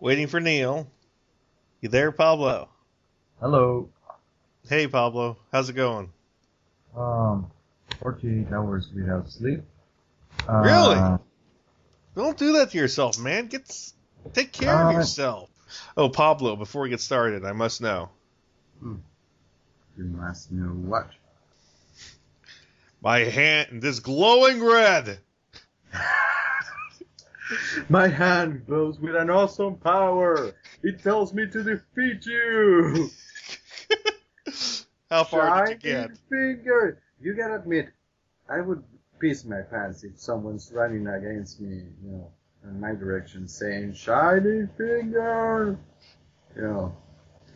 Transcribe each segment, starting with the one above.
Waiting for Neil. You there, Pablo? Hello. Hey, Pablo. How's it going? Um, 48 hours without sleep. Really? Uh, Don't do that to yourself, man. Get take care of Uh, yourself. Oh, Pablo. Before we get started, I must know. You must know what. My hand is glowing red. My hand glows with an awesome power. It tells me to defeat you. How far did you Shining get? finger. You gotta admit, I would piss my pants if someone's running against me, you know, in my direction, saying "Shiny finger." You know,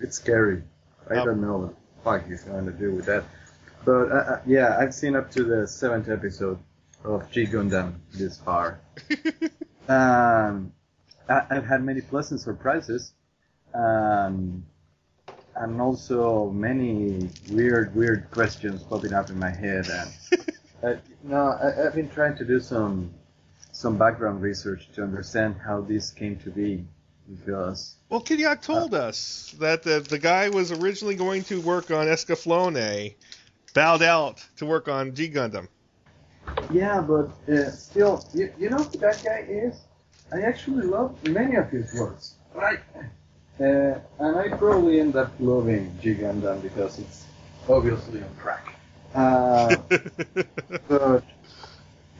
it's scary. I Um, don't know what the fuck he's going to do with that. But uh, uh, yeah, I've seen up to the seventh episode of G Gundam this far. um, I, I've had many pleasant surprises. Um, and also many weird, weird questions popping up in my head. And uh, no, I, I've been trying to do some some background research to understand how this came to be, because Well, Kidyak told us that the, the guy was originally going to work on Escaflowne, bowed out to work on G Gundam. Yeah, but uh, still, you, you know who that guy is? I actually love many of his works, right? Uh, and I probably end up loving G Gundam because it's obviously on crack. Uh, but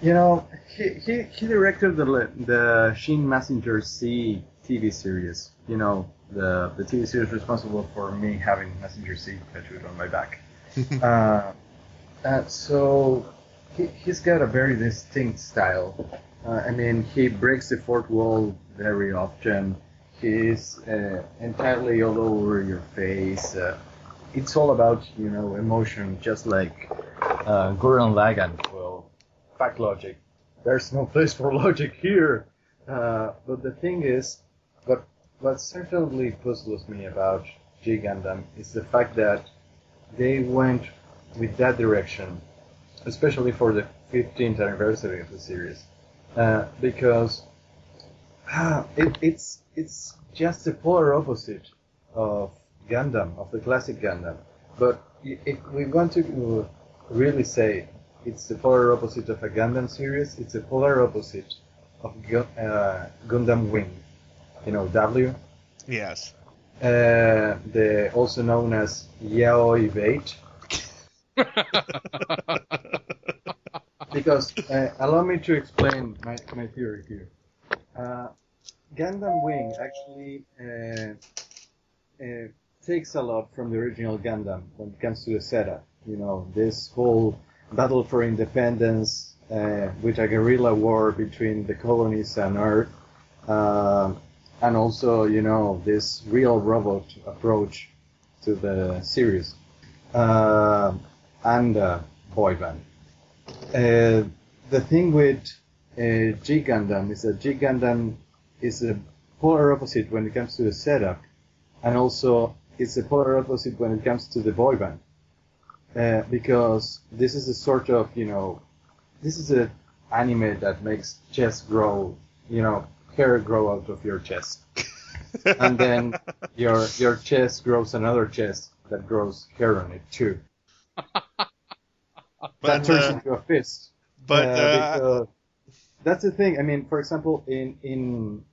you know, he, he, he directed the the Shin Mazinger Z TV series. You know, the the TV series responsible for me having Mazinger Z tattooed on my back. uh, uh, so he, he's got a very distinct style. Uh, I mean, he breaks the fourth wall very often. He's uh, entirely all over your face. Uh, it's all about you know emotion, just like uh, Gurren Lagann. Well, fact logic. There's no place for logic here. Uh, but the thing is, what what certainly puzzles me about G Gundam is the fact that they went with that direction, especially for the 15th anniversary of the series, uh, because ah, it, it's it's just the polar opposite of Gundam, of the classic Gundam. But if we want to really say it's the polar opposite of a Gundam series, it's the polar opposite of uh, Gundam Wing. You know, W, yes. uh, the also known as Yaoi Bait. Because uh, allow me to explain my, my theory here. Uh, Gundam Wing actually uh, uh, takes a lot from the original Gundam when it comes to the setup. You know, this whole battle for independence uh, with a guerrilla war between the colonies and Earth, uh, and also you know this real robot approach to the series, uh, and uh, boy band. Uh, the thing with uh, G Gundam is that G Gundam is a polar opposite when it comes to the setup, and also it's a polar opposite when it comes to the boy band. Uh, because this is a sort of, you know, this is an anime that makes chest grow, you know, hair grow out of your chest. and then your your chest grows another chest that grows hair on it too. But, that turns uh, into a fist. but Uh, uh, because that's the thing. I mean, for example, in in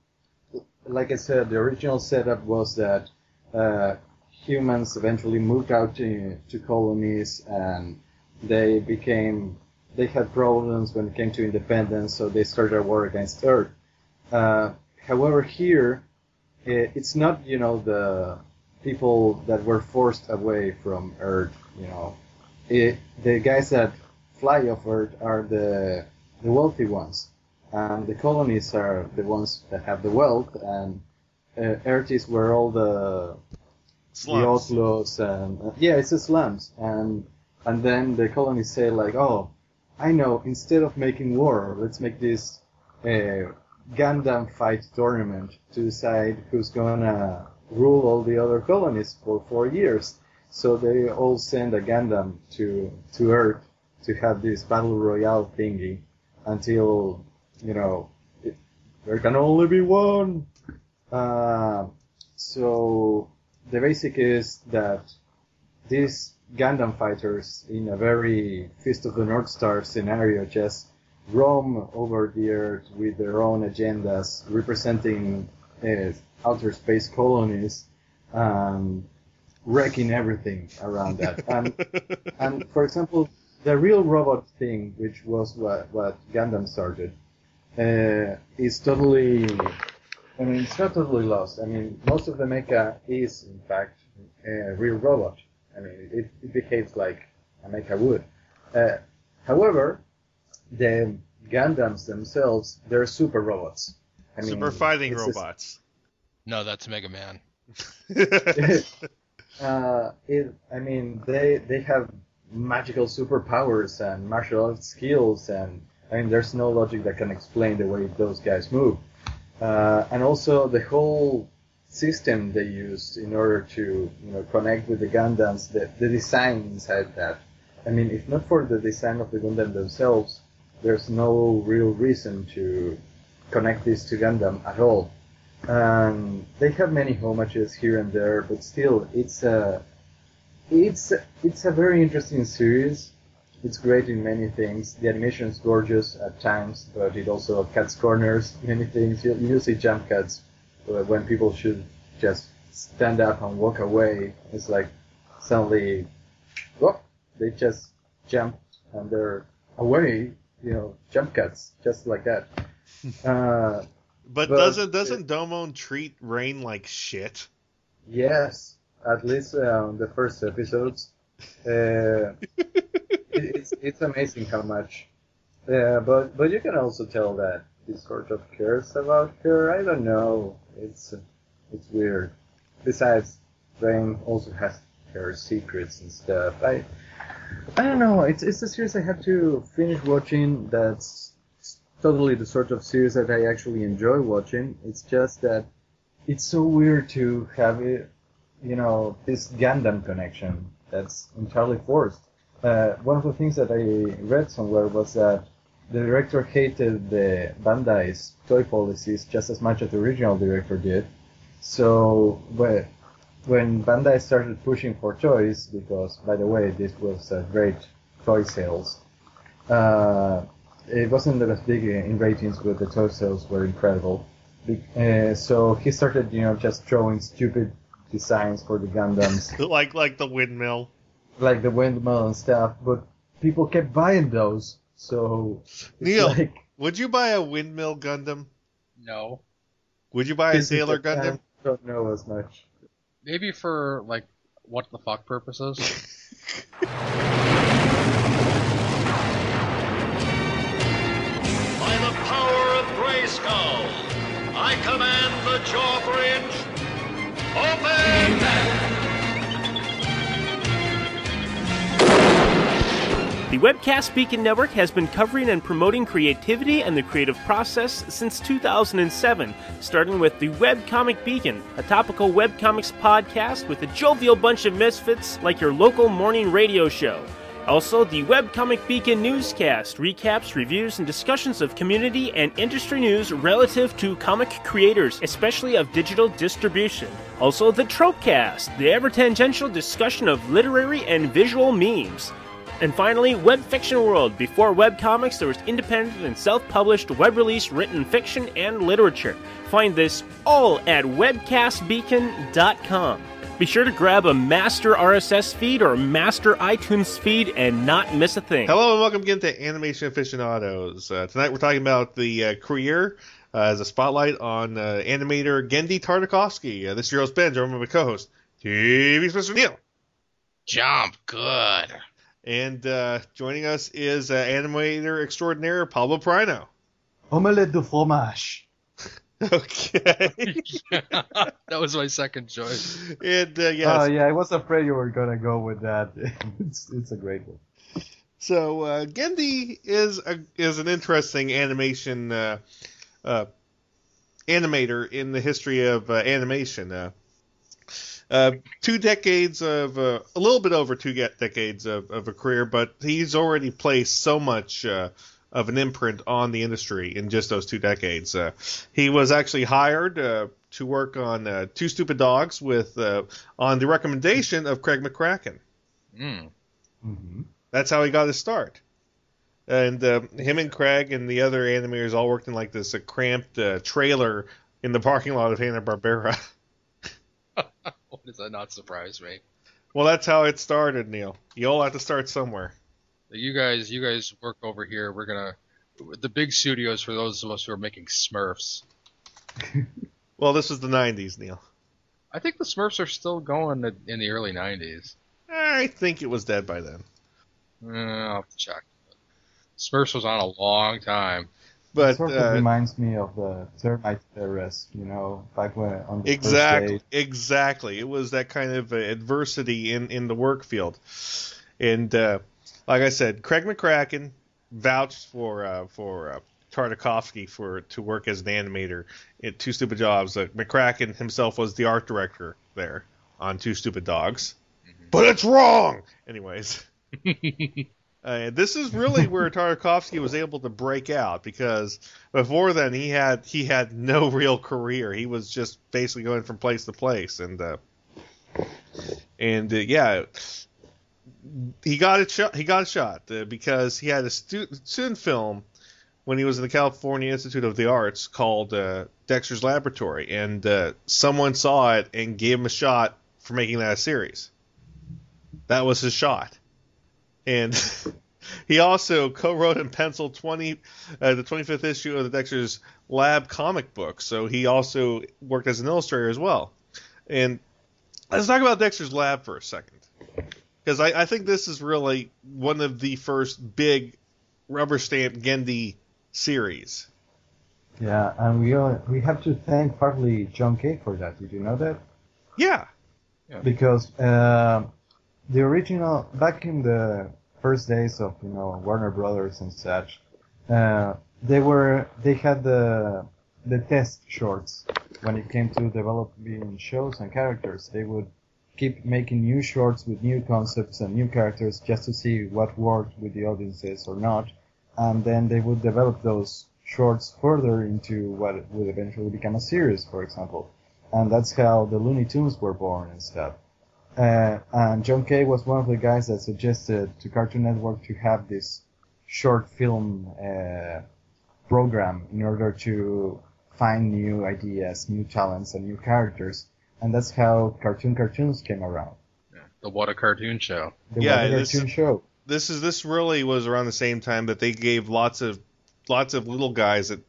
like I said, the original setup was that uh, humans eventually moved out to, to colonies and they became they had problems when it came to independence, so they started a war against Earth. Uh, however, here i it's not you know the people that were forced away from Earth. You know, it, the guys that fly off Earth are the the wealthy ones, and the colonies are the ones that have the wealth, and uh, Earth is where all the the slums. outlaws and uh, yeah, it's the slums, and and then the colonies say like, oh, I know, instead of making war, let's make this uh, Gundam fight tournament to decide who's gonna rule all the other colonies for four years. So they all send a Gundam to to Earth to have this battle royale thingy until you know it, there can only be one. Uh, so the basic is that these Gundam fighters in a very Fist of the North Star scenario just roam over the earth with their own agendas, representing uh, outer space colonies, um, wrecking everything around that. And, and for example, the real robot thing, which was what, what Gundam started, uh, is totally, I mean, it's not totally lost. I mean, most of the mecha is, in fact, a real robot. I mean, it, it behaves like a mecha would. Uh, however, the Gundams themselves, they're super robots. I mean, Super fighting it's just- robots. No, that's Mega Man. uh, it, I mean, they they have magical superpowers and martial arts skills, and I mean, there's no logic that can explain the way those guys move. Uh, and also the whole system they used in order to you know connect with the Gundams, the, the design inside that. I mean, if not for the design of the Gundam themselves, there's no real reason to connect this to Gundam at all. And they have many homages here and there, but still, it's a it's it's a very interesting series. It's great in many things. The animation is gorgeous at times, but it also cuts corners. Many things you, you see jump cuts when people should just stand up and walk away. It's like suddenly, whoop, they just jump and they're away. You know, jump cuts just like that. Uh, but, But- doesn't doesn't Domon treat Rain like shit? Yes, at least on the first episodes. Uh, it, it's it's amazing how much. Uh, but but you can also tell that he sort of cares about her. I don't know. It's it's weird. Besides, Rain also has her secrets and stuff. I I don't know. It's it's a series I have to finish watching. That's totally the sort of series that I actually enjoy watching. It's just that it's so weird to have it, you know, this Gundam connection that's entirely forced. Uh, one of the things that I read somewhere was that the director hated the Bandai's toy policies just as much as the original director did. So when when Bandai started pushing for toys, because by the way, this was a great toy sales. Uh, it wasn't as big in ratings, but the toy sales were incredible. Uh, so he started, you know, just drawing stupid designs for the Gundams, like like the windmill. like the windmill and stuff. But people kept buying those, so it's Neil. like Would you buy a windmill Gundam? No. Would you buy a Sailor the time Gundam? Don't know as much. Maybe for like what the fuck purposes. The Webcast Beacon Network has been covering and promoting creativity and the creative process since 2007, starting with the Webcomic Beacon, a topical webcomics podcast with a jovial bunch of misfits like your local morning radio show. Also, the Webcomic Beacon newscast recaps, reviews, and discussions of community and industry news relative to comic creators, especially of digital distribution. Also, the Tropecast, the ever tangential discussion of literary and visual memes. And finally, Web Fiction World. Before webcomics, there was independent and self published web release written fiction and literature. Find this all at webcastbeacon.com. Be sure to grab a master RSS feed or master iTunes feed and not miss a thing. Hello and welcome again to Animation Aficionados. Uh, tonight we're talking about the uh, career uh, as a spotlight on uh, animator Genndy Tartakovsky. Uh, this is your host Ben, joined by my co-host TV Mr. Neil. Jump, good. And uh, joining us is uh, animator extraordinaire Pablo Prino. Omelette de fromage. Okay. that was my second choice. and uh, Oh yes, yeah, I was afraid you were gonna go with that. it's it's a great one. so uh, Genndy is a, is an interesting animation uh, uh, animator in the history of uh, animation. Uh, uh, two decades of uh, a little bit over two decades of, of a career, but he's already placed so much uh, of an imprint on the industry in just those two decades. Uh, he was actually hired uh, to work on uh, Two Stupid Dogs with uh, on the recommendation of Craig McCracken. Mm. Mm-hmm. That's how he got his start. And uh, him and Craig and the other animators all worked in like this uh, cramped uh, trailer in the parking lot of Hanna Barbera. Why does that not surprise me? well, that's how it started, Neil. You all have to start somewhere. You guys, you guys work over here. We're gonna the big studios for those of us who are making Smurfs. Well, this was the '90s, Neil. I think the Smurfs are still going in the early '90s. I think it was dead by then. Uh, I'll have to check. Smurfs was on a long time. But it sort uh, reminds me of the termite terrorist, you know, back when on the Exactly, first day. exactly. It was that kind of uh, adversity in in the work field, and uh, like I said, Craig McCracken vouched for uh, for uh, Tartakovsky for to work as an animator in Two Stupid Jobs. Uh, McCracken himself was the art director there on Two Stupid Dogs, but it's wrong. Anyways. Uh, this is really where Tartakovsky was able to break out because before then he had he had no real career. He was just basically going from place to place, and uh, and uh, yeah, he got a shot. He got a shot uh, because he had a stu- student film when he was in the California Institute of the Arts called uh, Dexter's Laboratory, and uh, someone saw it and gave him a shot for making that a series. That was his shot and he also co-wrote and penciled 20 uh, the 25th issue of the Dexter's Lab comic book. So he also worked as an illustrator as well. And let's talk about Dexter's Lab for a second, because I, I think this is really one of the first big rubber stamp Genndy series. Yeah, and we we have to thank partly John Kay for that. Did you know that? Yeah, Because uh, the original back in the first days of you know Warner Brothers and such, uh, they were they had the the test shorts when it came to developing shows and characters. They would keep making new shorts with new concepts and new characters just to see what worked with the audiences or not, and then they would develop those shorts further into what would eventually become a series, for example. And that's how the Looney Tunes were born and stuff. Uh, and John Kay was one of the guys that suggested to Cartoon Network to have this short film uh, program in order to find new ideas, new talents, and new characters. And that's how Cartoon Cartoons came around. The What a Cartoon Show. The Yeah, What a this- Cartoon Show. this is this really was around the same time that they gave lots of lots of little guys that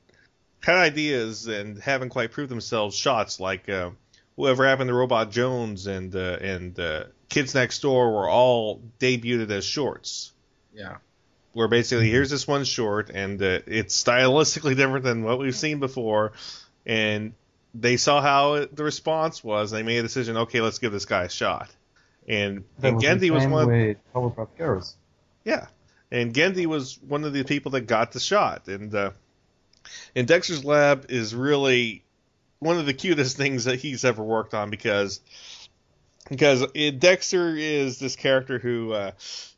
had ideas and haven't quite proved themselves shots like uh, whoever happened to Robot Jones and uh, and uh, Kids Next Door were all debuted as shorts. Yeah. Where basically here's this one short and uh, it's stylistically different than what we've seen before, and they saw how the response was. They made a decision. Okay, let's give this guy a shot. And, was Genndy was one. with Powerpuff Girls. Yeah, and Genndy was one of the people that got the shot, and uh, and Dexter's Lab is really one of the cutest things that he's ever worked on because because it, Dexter is this character who uh,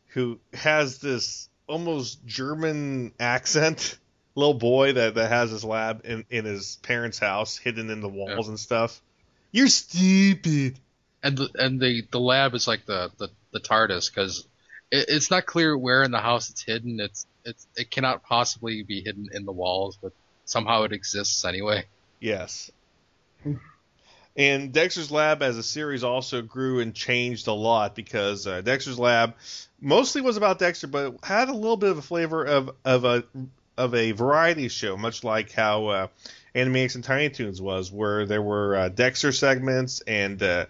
who has this almost German accent. Little boy that, that has his lab in, in his parents' house, hidden in the walls and stuff. You're stupid. And the and the the lab is like the the, the TARDIS because it, it's not clear where in the house it's hidden. It's it's it cannot possibly be hidden in the walls, but somehow it exists anyway. Yes. And Dexter's Lab as a series also grew and changed a lot because uh, Dexter's Lab mostly was about Dexter, but had a little bit of a flavor of of a of a variety show, much like how uh, Animaniacs and Tiny Toons was, where there were uh, Dexter segments and uh,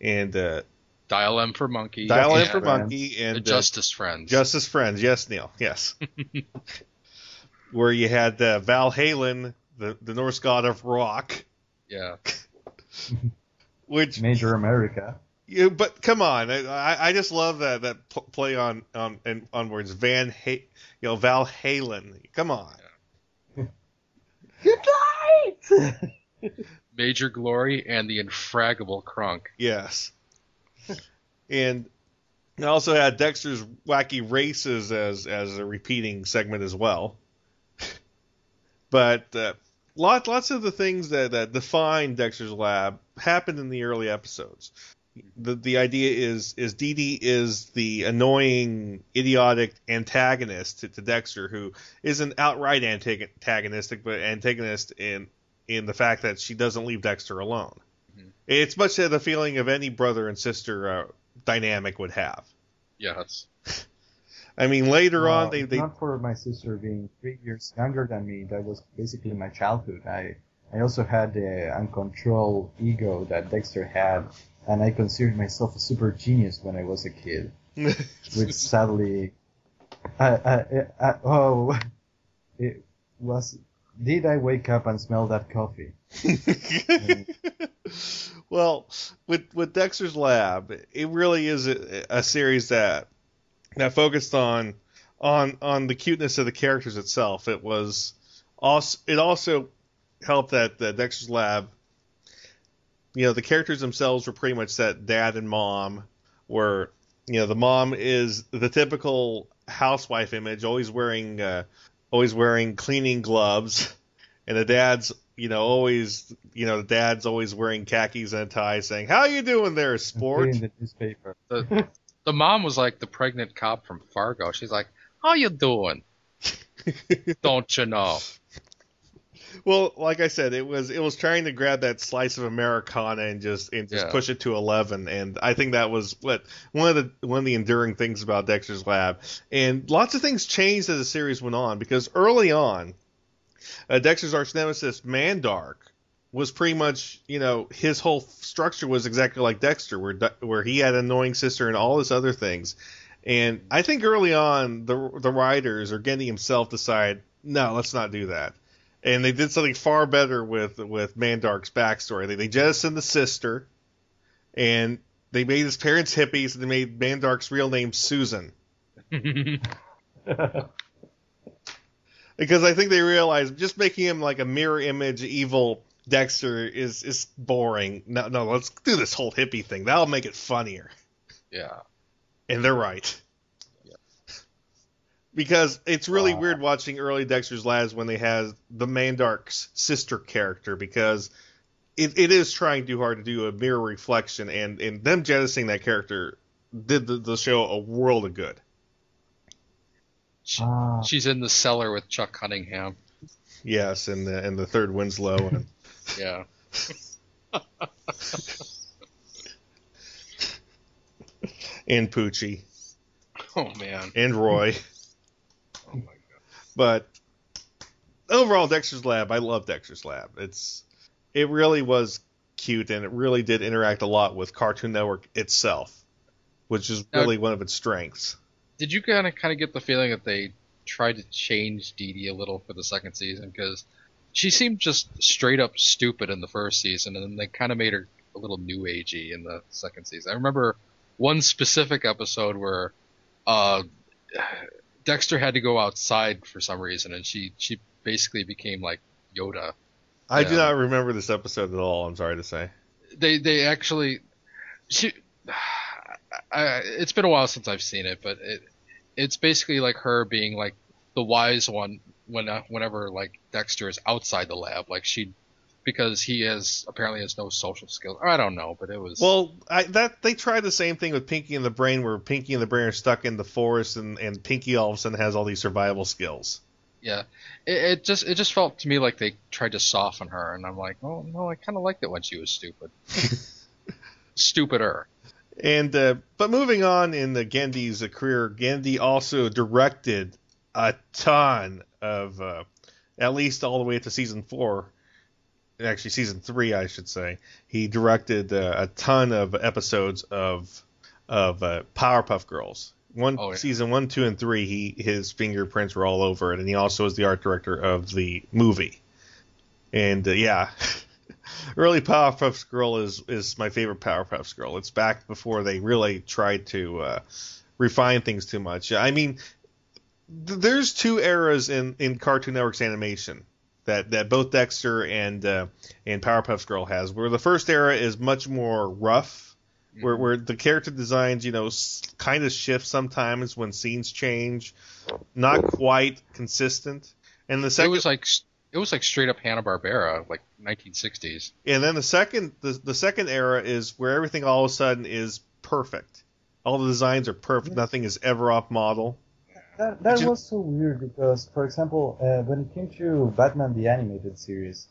and uh, Dial M for Monkey. Dial and M for Friends. Monkey the and uh, Justice Friends. Justice Friends. Yes, Neil. Yes. where you had uh, Valhallen, the the Norse god of rock, yeah. which Major America. Yeah, but come on, I- I, I just love that that play on on and on words. Van, ha- you know, Valhallen. Come on. Good night! Major Glory and the Infraggable Krunk. Yes. and I also had Dexter's Wacky Races as as a repeating segment as well. but uh, lots lots of the things that that define Dexter's Lab happened in the early episodes. The the idea is is Dee Dee is the annoying, idiotic antagonist to, to Dexter, who is an outright antagonistic, but antagonist in in the fact that she doesn't leave Dexter alone. Mhm. It's much the feeling of any brother and sister uh, dynamic would have. Yes. I mean, later Well, on, they, they not for my sister being three years younger than me, that was basically my childhood. I I also had the uncontrolled ego that Dexter had, and I considered myself a super genius when I was a kid. Which sadly, I, I, I, oh, it was. Did I wake up and smell that coffee? well, with with Dexter's Lab, it really is a, a series that that focused on on on the cuteness of the characters itself. It was also it also helped that the Dexter's Lab, you know, the characters themselves were pretty much that dad and mom were you know the mom is the typical housewife image, always wearing uh, always wearing cleaning gloves, and the dad's you know always you know the dad's always wearing khakis and a tie, saying "How you doing there, sport?" Reading the newspaper. The the mom was like the pregnant cop from Fargo. She's like, "How you doing? Don't you know?" Well, like I said, it was it was trying to grab that slice of Americana and just and just Yeah. push it to eleven, and I think that was what one of the one of the enduring things about Dexter's Lab. And lots of things changed as the series went on because early on, uh, Dexter's arch nemesis Mandark was pretty much you know his whole structure was exactly like Dexter, where where he had an annoying sister and all this other things. And I think early on the the writers or Genndy himself decided, no, let's not do that and they did something far better with with Mandark's backstory. They, they jettisoned the sister, and they made his parents hippies, and they made Mandark's real name Susan. Because I think they realized just making him like a mirror image evil Dexter is is boring. No, no, let's do this whole hippie thing. That'll make it funnier. yeah. And they're right. Because it's really Wow. weird watching early Dexter's Labs when they have the Mandark's sister character because it, it is trying too hard to do a mirror reflection and, and them jettisoning that character did the, the show a world of good. She, Ah, she's in the cellar with Chuck Cunningham. Yes, and the and the third Winslow and Yeah. and Poochie Oh man. and Roy. But overall, Dexter's Lab, I love Dexter's Lab. It's it really was cute and it really did interact a lot with Cartoon Network itself, which is Now- really one of its strengths. Did you kind of kind of get the feeling that they tried to change Dee Dee a little for the second season because she seemed just straight up stupid in the first season, and then they kind of made her a little new agey in the second season. I remember one specific episode where uh, Dexter had to go outside for some reason, and she she basically became like Yoda. I do not remember this episode at all. I'm sorry to say. They they actually she. I, it's been a while since I've seen it, but it it's basically like her being like the wise one when uh, whenever like Dexter is outside the lab, like she because he has apparently has no social skills. I don't know, but it was Well, I, that they tried the same thing with Pinky and the Brain, where Pinky and the Brain are stuck in the forest, and, and Pinky all of a sudden has all these survival skills. yeah. It, it just it just felt to me like they tried to soften her, and I'm like, oh no, I kind of liked it when she was stupid, stupider. And uh, but moving on in the Genndy's uh, career, Genndy also directed a ton of, uh, at least all the way to season four, actually season three, I should say. He directed uh, a ton of episodes of of uh, Powerpuff Girls. One Oh, yeah. season one, two, and three, he his fingerprints were all over it, and he also was the art director of the movie. And uh, yeah, early Powerpuff Girl is is my favorite Powerpuff Girl. It's back before they really tried to uh, refine things too much. I mean, th- there's two eras in in Cartoon Network's animation that that both Dexter and uh, and Powerpuff Girl has. Where the first era is much more rough. Where, where the character designs, you know, s- kind of shift sometimes when scenes change, not quite consistent. And the second It was like it was like straight up Hanna Barbera, like 1960s. And then the second the, the second era is where everything all of a sudden is perfect. All the designs are perfect. Nothing is ever off model. That, that was so weird because, for example, uh, when it came to Batman the Animated Series,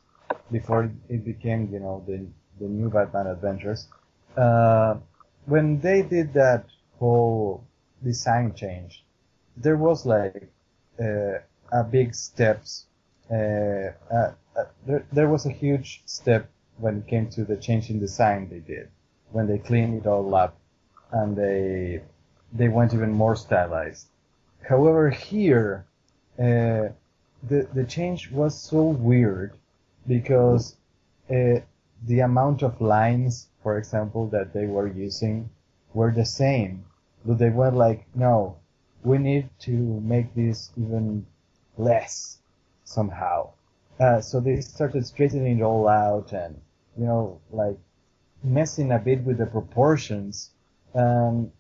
before it became, you know, the the new Batman Adventures, uh, when they did that whole design change, there was like uh, a big steps. Uh, uh, uh, there, there was a huge step when it came to the change in design they did when they cleaned it all up and they they went even more stylized. However, here uh, the the change was so weird because uh, the amount of lines, for example, that they were using were the same, but they went like, no, we need to make this even less somehow. Uh, so they started straightening it all out and you know like messing a bit with the proportions. Um,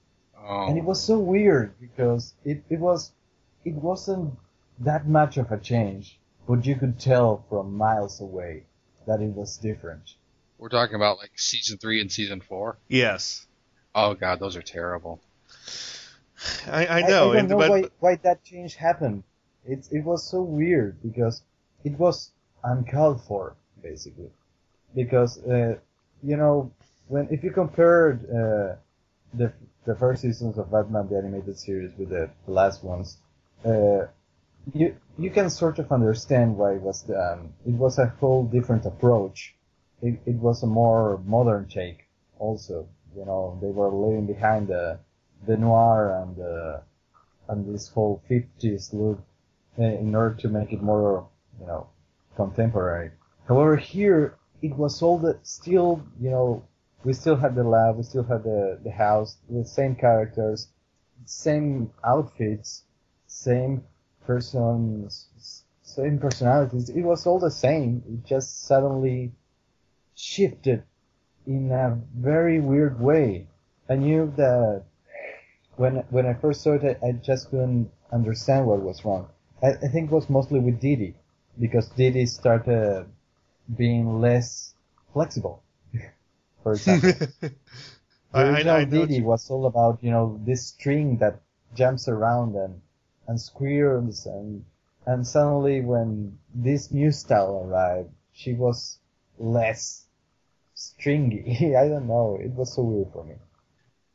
Oh, and it was so weird because it, it was it wasn't that much of a change, but you could tell from miles away that it was different. we're talking about like season three and season four. Yes, Oh god, those are terrible. I, I know. I, don't and- know but, why, why that change happened. It it was so weird because it was uncalled for basically, because uh, you know when if you compared uh, the the first seasons of Batman the animated series with the last ones, uh, you you can sort of understand why it was um, it was a whole different approach. It it was a more modern take also. You know they were leaving behind the the noir and the and this whole 50s look uh, in order to make it more, you know, contemporary. However, here it was all the still, you know, we still had the lab, we still had the the house, the same characters, same outfits, same persons, same personalities. It was all the same. It just suddenly shifted in a very weird way. I knew that when when I first saw it, I, I just couldn't understand what was wrong. I, I think it was mostly with Dee Dee, because Dee Dee started being less flexible. For example, the I, I, I know what Dee Dee you- was all about you know this string that jumps around and and squirms and and suddenly when this new style arrived, she was less stringy. I don't know. It was so weird for me.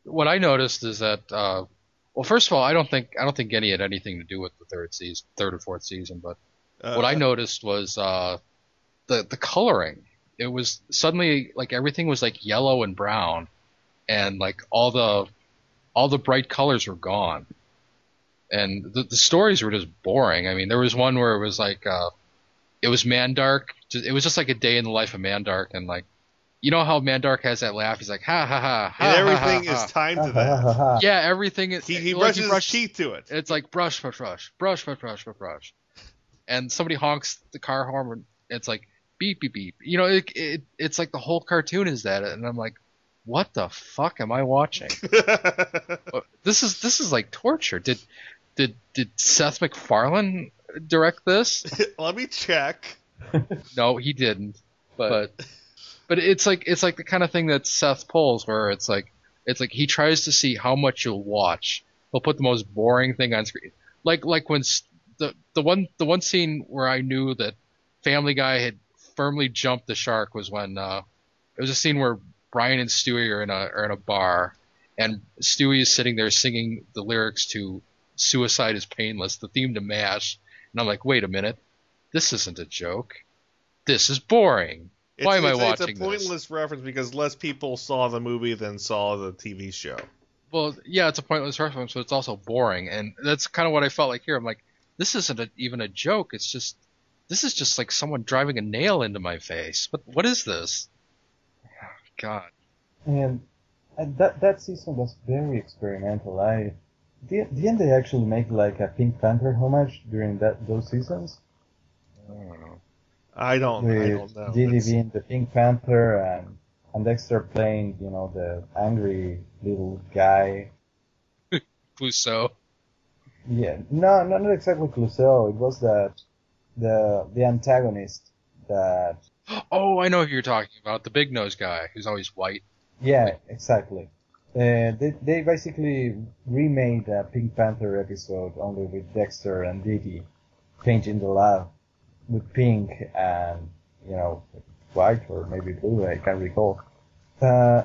What I noticed is that, uh, well, first of all, I don't think I don't think Genndy had anything to do with the third season, third or fourth season. But uh, what I noticed was uh, the the coloring. It was suddenly like everything was like yellow and brown, and like all the all the bright colors were gone, and the the stories were just boring. I mean, there was one where it was like uh, it was Mandark. ju- It was just like a day in the life of Mandark, and like you know how Mandark has that laugh. He's like ha ha ha, ha and ha, ha, everything ha. is timed to that. Yeah, everything is. He, he like, brushes you brush- his teeth to it. It's like brush, brush, brush, brush, brush, brush, brush, brush, and somebody honks the car horn. and It's like beep, beep, beep. You know, it, it it's like the whole cartoon is that, and I'm like, what the fuck am I watching? Uh, this is this is like torture. Did did did Seth MacFarlane direct this? Let me check. No, he didn't. But but it's like it's like the kind of thing that Seth pulls where it's like it's like he tries to see how much you'll watch. He'll put the most boring thing on screen. Like like when the the one the one scene where I knew that Family Guy had firmly jumped the shark was when uh it was a scene where Brian and Stewie are in a are in a bar and Stewie is sitting there singing the lyrics to Suicide is Painless, the theme to MASH. And I'm like, wait a minute, this isn't a joke. This is boring. It's, Why am I watching It's a pointless reference because less people saw the movie than saw the TV show. Well, yeah, it's a pointless reference, but it's also boring, and that's kind of what I felt like here. I'm like, this isn't a, even a joke. It's just, this is just like someone driving a nail into my face. What, what is this? Oh, God. And, and that that season was very experimental. I did, didn't they actually make like a Pink Panther homage during that those seasons? I don't know. I don't. I With don't know. Dee Dee It's- being the Pink Panther and and Dexter playing, you know, the angry little guy. Clouseau. Yeah, no, no, not exactly Clouseau. It was that the the antagonist that Oh, I know who you're talking about. The big nose guy who's always white. yeah exactly. Uh, they they basically remade a Pink Panther episode only with Dexter and Dee Dee painting the lab with pink and you know white or maybe blue. I can't recall. Uh,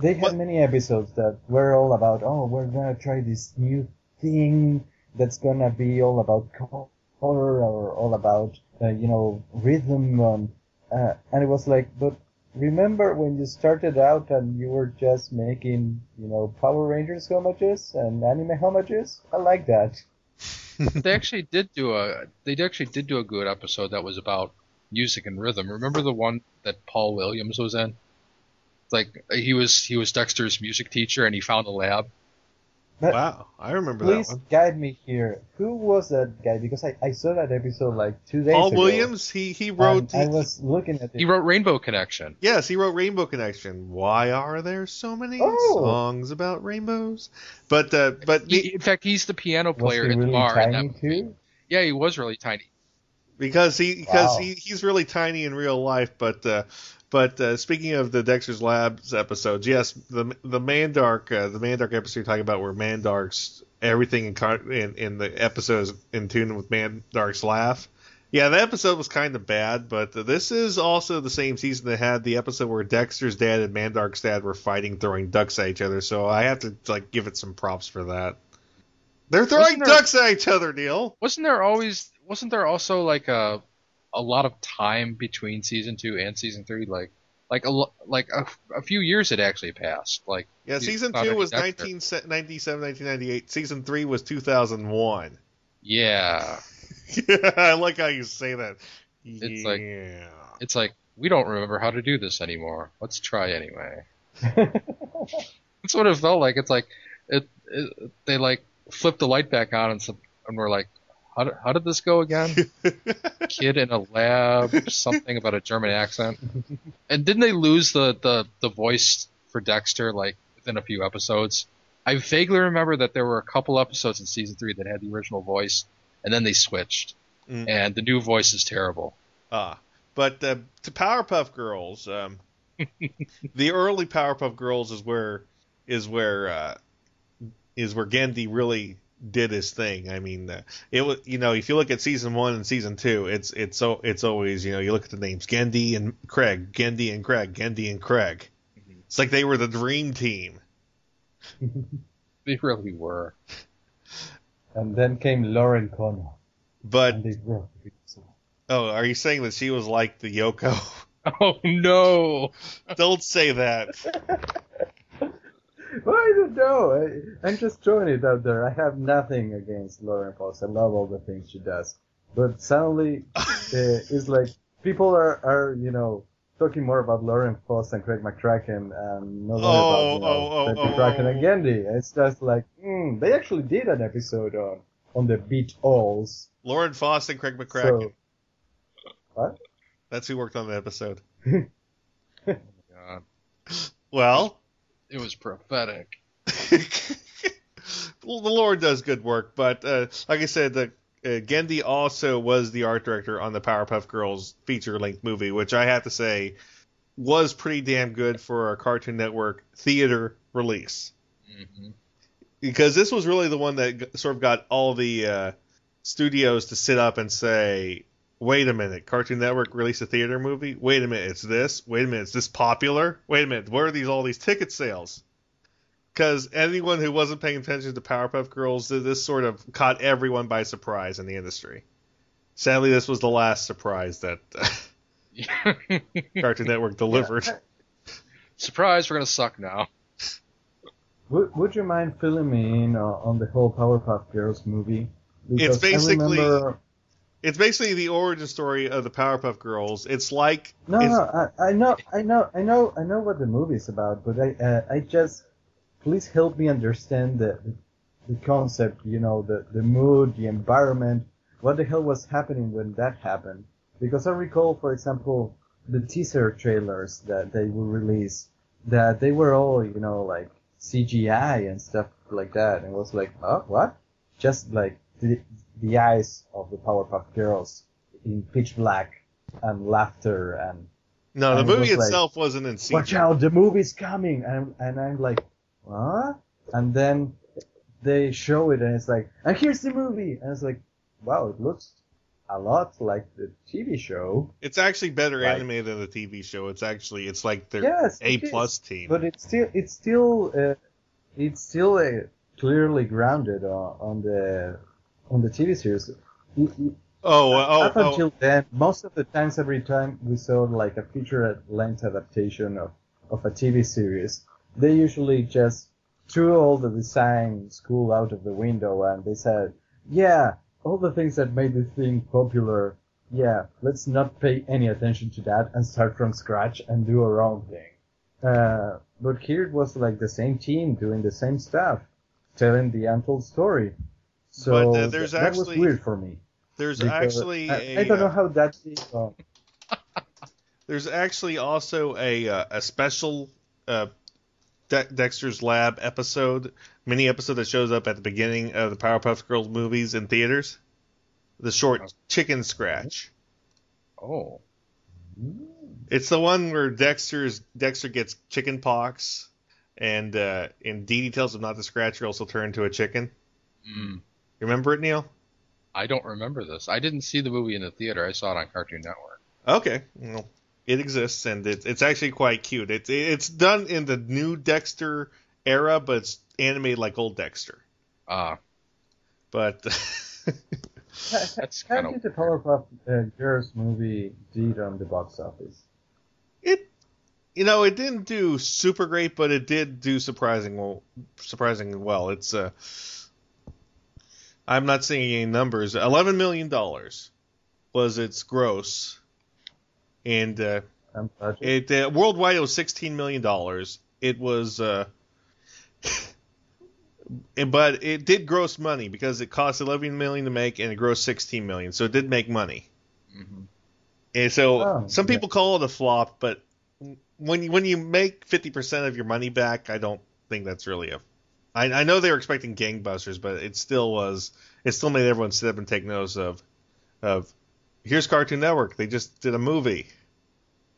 they had What- many episodes that were all about oh we're gonna try this new thing that's gonna be all about color or all about uh, you know rhythm and uh, and it was like but remember when you started out and you were just making you know Power Rangers homages and anime homages I like that They actually did do a they actually did do a good episode that was about music and rhythm. Remember the one that Paul Williams was in? Like he was he was Dexter's music teacher and he found a lab. But Wow, I remember please that one. guide me here who was that guy because I, I saw that episode like two days Paul ago Paul Williams, he he and wrote. I was looking at it He wrote Rainbow Connection. Yes, he wrote Rainbow Connection. Why are there so many Oh. songs about rainbows? But uh, but He, in fact, he's the piano was player in at the really bar. in tiny that- too Yeah, he was really tiny. because he because Wow. he, he's really tiny in real life. But uh, but uh, speaking of the Dexter's Labs episodes, yes, the the Mandark uh, the Mandark episode you're talking about where Mandark's everything in in, in the episode is in tune with Mandark's laugh. Yeah, the episode was kind of bad, but this is also the same season that had the episode where Dexter's dad and Mandark's dad were fighting, throwing ducks at each other. So I have to like give it some props for that. They're throwing there- ducks at each other, Neil. Wasn't there always? Wasn't there also like a a lot of time between season two and season three? Like like a like a, a few years had actually passed. Like Yeah, season two was Dexter. 19, 97, 1998. Season three was 2001. yeah, Yeah, I like how you say that. It's like- it's like we don't remember how to do this anymore. Let's try anyway. That's what it felt like. It's like it, it they like flipped the light back on and, some, and we're like, how did, how did this go again? Kid in a lab, something about a German accent. And didn't they lose the, the, the voice for Dexter like within a few episodes? I vaguely remember that there were a couple episodes in season three that had the original voice, and then they switched, Mm. and the new voice is terrible. Ah, but uh, to Powerpuff Girls, um, the early Powerpuff Girls is where is where uh, is where Genndy really did his thing. I mean, uh, it was you know if you look at season one and season two, it's it's so it's always you know you look at the names Genndy and Craig, Genndy and Craig, Genndy and Craig. It's like they were the dream team. They really were. and then came Lauren Connor But they broke oh, are you saying that she was like the Yoko? Oh no! Don't say that. Well, I don't know. I, I'm just throwing it out there. I have nothing against Lauren Faust. I love all the things she does. But suddenly, uh, it's like people are, are, you know, talking more about Lauren Faust and Craig McCracken and not Oh, about, you know, oh, oh, Craig oh, McCracken oh. and Genndy. It's just like, mm, they actually did an episode on, on the Beat Alls. Lauren Faust and Craig McCracken. So, what? That's who worked on the episode. God, Well, it was prophetic. well, the Lord does good work, but uh, like I said, the uh, Genndy also was the art director on the Powerpuff Girls feature-length movie, which I have to say was pretty damn good for a Cartoon Network theater release. hmm Because this was really the one that g- sort of got all the uh, studios to sit up and say, "Wait a minute, Cartoon Network released a theater movie. Wait a minute, it's this. Wait a minute, it's this popular. Wait a minute, where are these all these ticket sales?" Because anyone who wasn't paying attention to Powerpuff Girls, this sort of caught everyone by surprise in the industry. Sadly, this was the last surprise that Cartoon Network delivered. Surprise! We're gonna suck now. Would, would you mind filling me in on, on the whole Powerpuff Girls movie? Because basically- I remember, It's basically the origin story of the Powerpuff Girls. It's like no, it's, no, I, I know, I know, I know, I know what the movie is about, but I, uh, I just, please help me understand the, the concept. You know, the the mood, the environment. What the hell was happening when that happened? Because I recall, for example, the teaser trailers that they would release, that they were all, you know, like CGI and stuff like that, and it was like, oh, what? Just like the the eyes of the Powerpuff Girls in pitch black and laughter and No, the And it movie was like, itself wasn't in CG. watch out, the movie's coming, and and I'm like, what? And then they show it, and it's like, and here's the movie, and it's like, wow, it looks a lot like the TV show. It's actually better Right. animated than the TV show. It's actually it's like their Yes, A plus team. but it's still it's still uh, it's still uh, clearly grounded on, on the on the TV series. It- it- oh, uh, oh, Up oh, until then, most of the times, every time we saw like a feature-length adaptation of, of a TV series, they usually just threw all the design school out of the window and they said, yeah, all the things that made the thing popular, yeah, let's not pay any attention to that and start from scratch and do our own thing. Uh, but here it was like the same team doing the same stuff, telling the untold story. So But, uh, there's that was actually- weird for me. there's actually I a, I don't know uh, how that is. go. there's actually also a uh, a special uh, De- Dexter's Lab episode, mini episode that shows up at the beginning of the Powerpuff Girls movies in theaters. The short chicken scratch. Oh. It's the one where Dexter's Dexter gets chicken pox, and uh, and Dee Dee tells him not to scratch or else he'll turn into a chicken. Mm. You remember it, Neil? I don't remember this. I didn't see the movie in the theater. I saw it on Cartoon Network. Okay, well, it exists and it's it's actually quite cute. It's it's done in the new Dexter era, but it's animated like old Dexter. Ah, But that's How kind of did the Powerpuff uh, Girls movie did on the box office? it, you know, it didn't do super great, but it did do surprising well, surprisingly well. It's uh, I'm not seeing any numbers. Eleven million dollars was its gross, and uh, It uh, worldwide it was sixteen million dollars. It was, uh, but it did gross money because it cost eleven million to make and it grossed sixteen million, so it did make money. Mhm. And so Oh, some yeah. people call it a flop, but when you, when you make fifty percent of your money back, I don't think that's really a. I, I know they were expecting gangbusters, but it still was. It still made everyone sit up and take notice of, of, here's Cartoon Network. They just did a movie,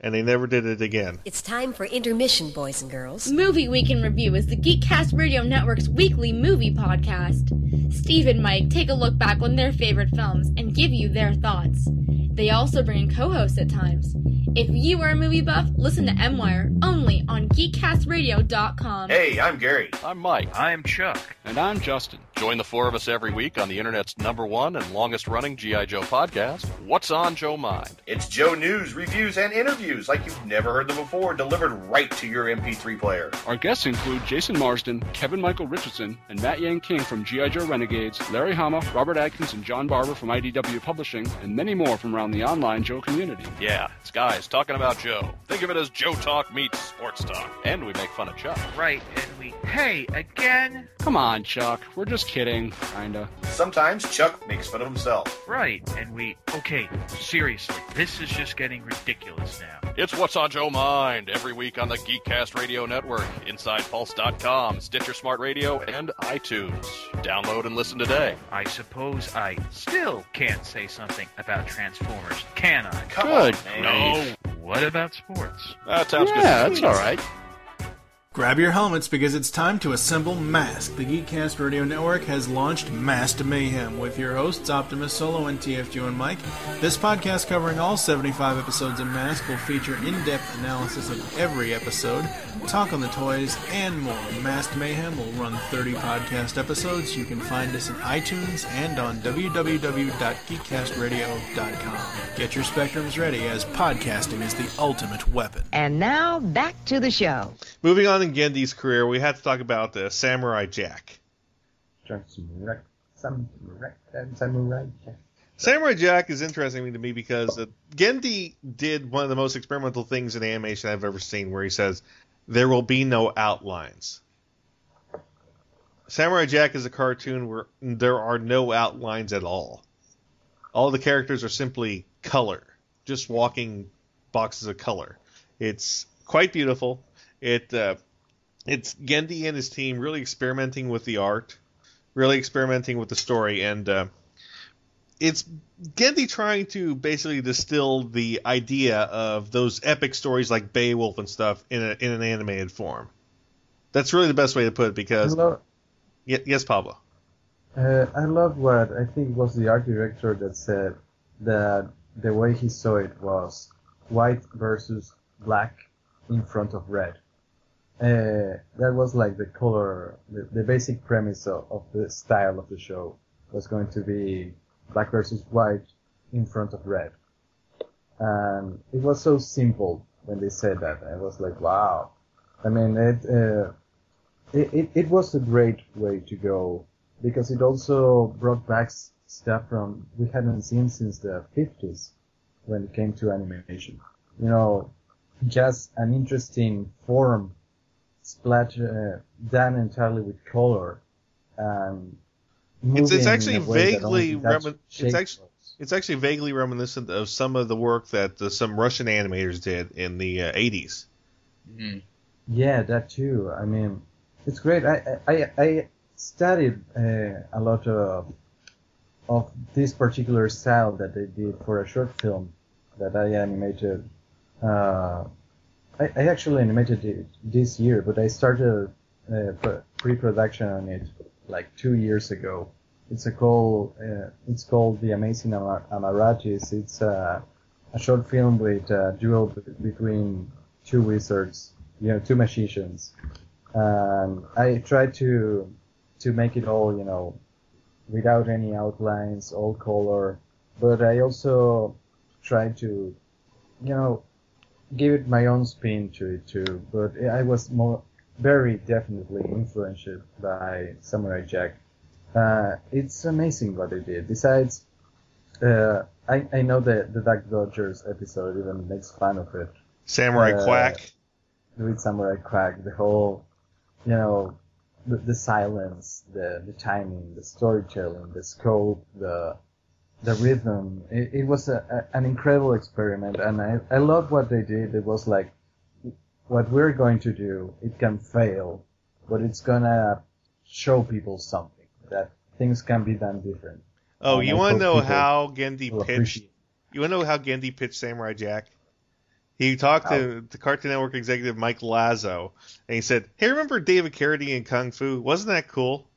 and they never did it again. It's time for intermission, boys and girls. Movie Week in Review is the Geekcast Radio Network's weekly movie podcast. Steve and Mike take a look back on their favorite films and give you their thoughts. They also bring in co-hosts at times. If you are a movie buff, listen to M-Wire only on GeekCastRadio.com. Hey, I'm Gary. I'm Mike. I'm Chuck. And I'm Justin. Join the four of us every week on the internet's number one and longest running G.I. Joe podcast, What's on Joe Mind? It's Joe news, reviews, and interviews like you've never heard them before, delivered right to your MP3 player. Our guests include Jason Marsden, Kevin Michael Richardson, and Matt Yang King from G.I. Joe Renegades, Larry Hama, Robert Atkins, and John Barber from IDW Publishing, and many more from around the online Joe community. Yeah, it's guys talking about Joe. Think of it as Joe Talk meets sports talk. And we make fun of Chuck. Right, and we. Hey, again? Come on, Chuck. We're just kidding. Kinda. Sometimes Chuck makes fun of himself. Right, and we. Okay, seriously, this is just getting ridiculous now. It's What's on Joe Mind every week on the Geekcast Radio Network, InsidePulse.com, Stitcher Smart Radio, and iTunes. Download and listen today. I suppose I still can't say something about Transformers, can I? Come Good on. No. What about sports? That sounds yeah, good. that's all right. Grab your helmets because it's time to assemble Mask. The Geekcast Radio Network has launched Mask to Mayhem with your hosts Optimus Solo and TFG and Mike. This podcast covering all 75 episodes of Mask will feature in-depth analysis of every episode, talk on the toys, and more. Masked Mayhem will run 30 podcast episodes. You can find us in iTunes and on www.geekcastradio.com. Get your spectrums ready as podcasting is the ultimate weapon. And now back to the show. Moving on in Genndy's career, we had to talk about uh, Samurai Jack. Samurai, samurai, samurai. Samurai Jack is interesting to me because uh, Genndy did one of the most experimental things in animation I've ever seen, where he says there will be no outlines. Samurai Jack is a cartoon where there are no outlines at all. All the characters are simply color, just walking boxes of color. It's quite beautiful. It uh, it's Genndy and his team really experimenting with the art, really experimenting with the story, and uh, it's Genndy trying to basically distill the idea of those epic stories like Beowulf and stuff in a, in an animated form. That's really the best way to put it because. Ye- yes, Pablo. uh, I love what I think was the art director that said that the way he saw it was white versus black in front of red. Uh, that was like the color, the, the basic premise of, of the style of the show was going to be black versus white in front of red. And it was so simple when they said that. I was like, wow. I mean, it, uh, it, it, it was a great way to go because it also brought back stuff from we hadn't seen since the 50s when it came to animation. You know, just an interesting form splat uh, done entirely with color and It's, it's actually in a way that vaguely only remin- it's actually it's actually vaguely reminiscent of some of the work that uh, some Russian animators did in the uh, 80s. Yeah, that too. I mean, it's great. I I, I studied uh, a lot of of this particular style that they did for a short film that I animated. I, I actually animated it this year, but I started uh, pre- pre-production on it like two years ago. It's a call. Uh, it's called The Amazing Amar- Amaratis. It's uh, a short film with a duel b- between two wizards, you know, two magicians. And I tried to to make it all, you know, without any outlines, all color. But I also tried to, you know, give it my own spin to it too. But I was more very definitely influenced by Samurai Jack. Uh, it's amazing what they did. Besides, uh, I, I know that the Duck Dodgers episode even makes fun of it. Samurai Uh, Quack. With Samurai Quack, the whole, you know, the, the silence, the, the timing, the storytelling, the scope, the, the rhythm. It, it was a, a, an incredible experiment and I, I love what they did. It was like, what we're going to do, it can fail, but it's gonna show people something that things can be done different. Oh, And you want to know how Genndy pitched? You want to know how Genndy pitched Samurai Jack? He talked to the Cartoon Network executive Mike Lazzo, and he said, "Hey, remember David Carradine in Kung Fu? Wasn't that cool?"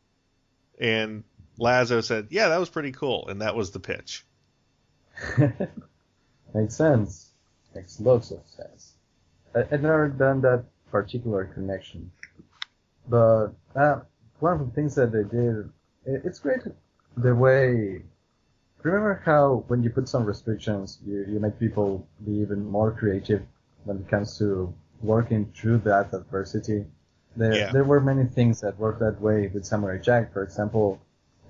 And Lazzo said, "Yeah, that was pretty cool," and that was the pitch. Makes sense. Makes lots of sense. I, I've never done that particular connection. But uh, one of the things that they did, it, it's great the way. Remember how when you put some restrictions, you, you make people be even more creative when it comes to working through that adversity? There, Yeah. there were many things that worked that way with Samurai Jack. For example,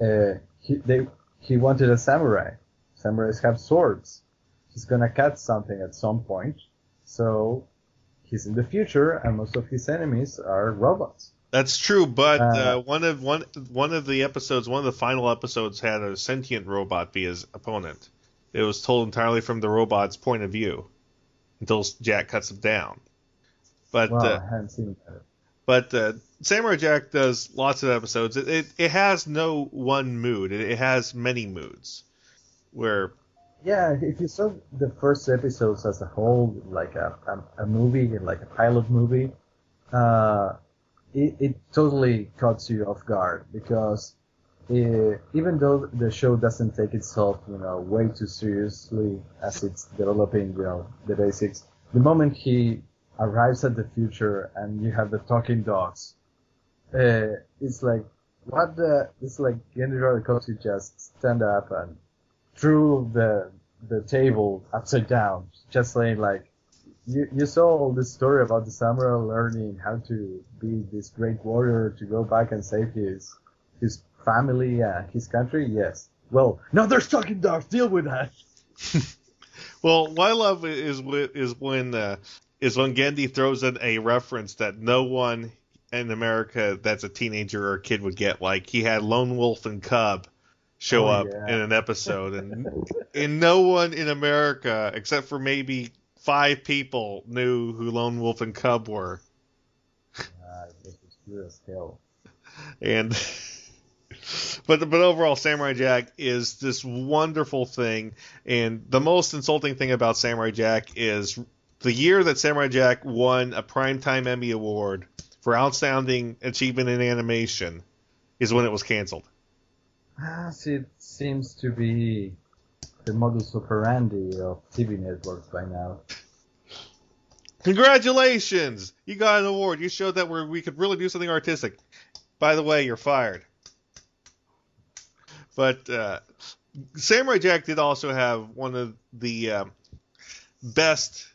uh, he, they, he wanted a samurai. Samurais have swords. He's gonna cut something at some point, so he's in the future, and most of his enemies are robots. That's true, but Uh, uh, one of one one of the episodes, one of the final episodes, had a sentient robot be his opponent. It was told entirely from the robot's point of view until Jack cuts him down. But wow, uh, I hadn't seen that. But uh, Samurai Jack does lots of episodes. It, it, it has no one mood. It, it has many moods. Where Yeah, if you saw the first episodes as a whole, like a, a, a movie, like a pilot movie, uh, it, it totally cuts you off guard because uh even though the show doesn't take itself, you know, way too seriously as it's developing, you know, the basics, the moment he arrives at the future and you have the talking dogs, uh, it's like, what the, it's like Genro Koshi just stand up and threw the the table upside down, just saying like, you you saw all this story about the samurai learning how to be this great warrior to go back and save his his family and his country. Yes. Well, now there's talking dogs. Deal with that. Well, what I love is is when uh, is when Genndy throws in a reference that no one in America that's a teenager or a kid would get. Like he had Lone Wolf and Cub show Oh, up yeah. in an episode, and and no one in America except for maybe five people knew who Lone Wolf and Cub were. This is pure as hell. And but but overall, Samurai Jack is this wonderful thing, and the most insulting thing about Samurai Jack is the year that Samurai Jack won a Primetime Emmy Award for Outstanding Achievement in Animation is when it was canceled. Ah, see, it seems to be the modus operandi of TV networks by now. Congratulations! You got an award. You showed that we we could really do something artistic. By the way, you're fired. But uh, Samurai Jack did also have one of the um, best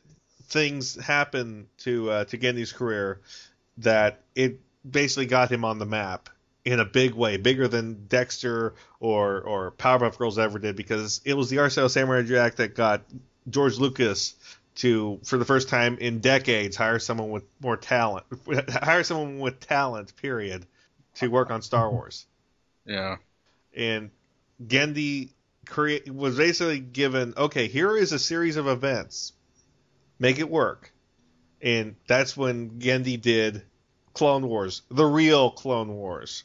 things happen to uh, to Genndy's career that it basically got him on the map in a big way, bigger than Dexter or or Powerpuff Girls ever did, because it was the art Samurai Jack that got George Lucas to, for the first time in decades, hire someone with more talent, hire someone with talent, period, to work on Star Wars. Yeah. And Genndy create was basically given, okay, here is a series of events, make it work, and that's when Genndy did Clone Wars, the real Clone Wars.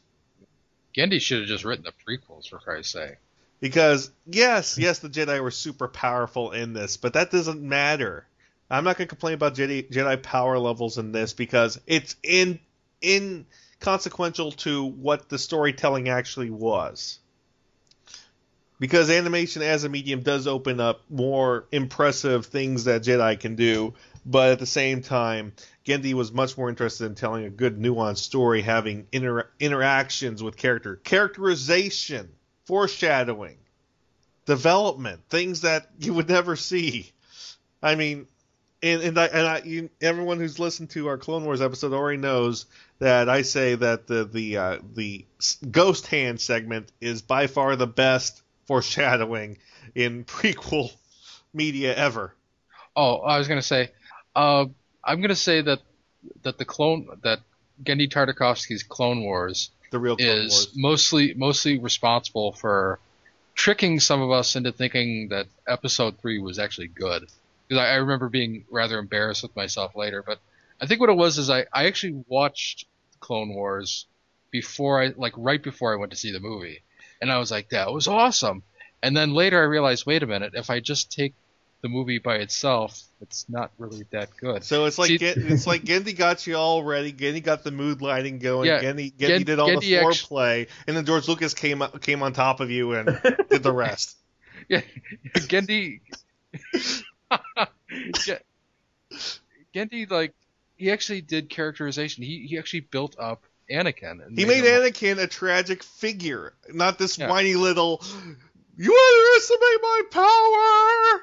Genndy should have just written the prequels, for Christ's sake. Because yes, yes, the Jedi were super powerful in this, but that doesn't matter. I'm not going to complain about Jedi Jedi power levels in this because it's in inconsequential to what the storytelling actually was. Because animation as a medium does open up more impressive things that Jedi can do, but at the same time, Genndy was much more interested in telling a good nuanced story, having inter- interactions with character, characterization, foreshadowing, development, things that you would never see. I mean, and and, I, and I, you, everyone who's listened to our Clone Wars episode already knows that I say that the the uh, the Ghost Hand segment is by far the best foreshadowing in prequel media ever. Oh, I was gonna say, uh, I'm gonna say that that the clone that Genndy Tartakovsky's Clone Wars the real Clone is Wars. mostly mostly responsible for tricking some of us into thinking that Episode Three was actually good. Because I, I remember being rather embarrassed with myself later, but I think what it was is I, I actually watched Clone Wars before I like right before I went to see the movie, and I was like, that was awesome. And then later I realized, wait a minute, if I just take the movie by itself, it's not really that good. So it's like See- Gen- it's like Genndy got you all ready. Genndy got the mood lighting going. Yeah, Genndy, Genndy Gen- did all the Genndy actu- foreplay, and then George Lucas came up- came on top of you and did the rest. Yeah, Genndy. Gen- Genndy, like, he actually did characterization. He he actually built up Anakin. And He made him- Anakin a tragic figure, not this Yeah. whiny little. You underestimate my power.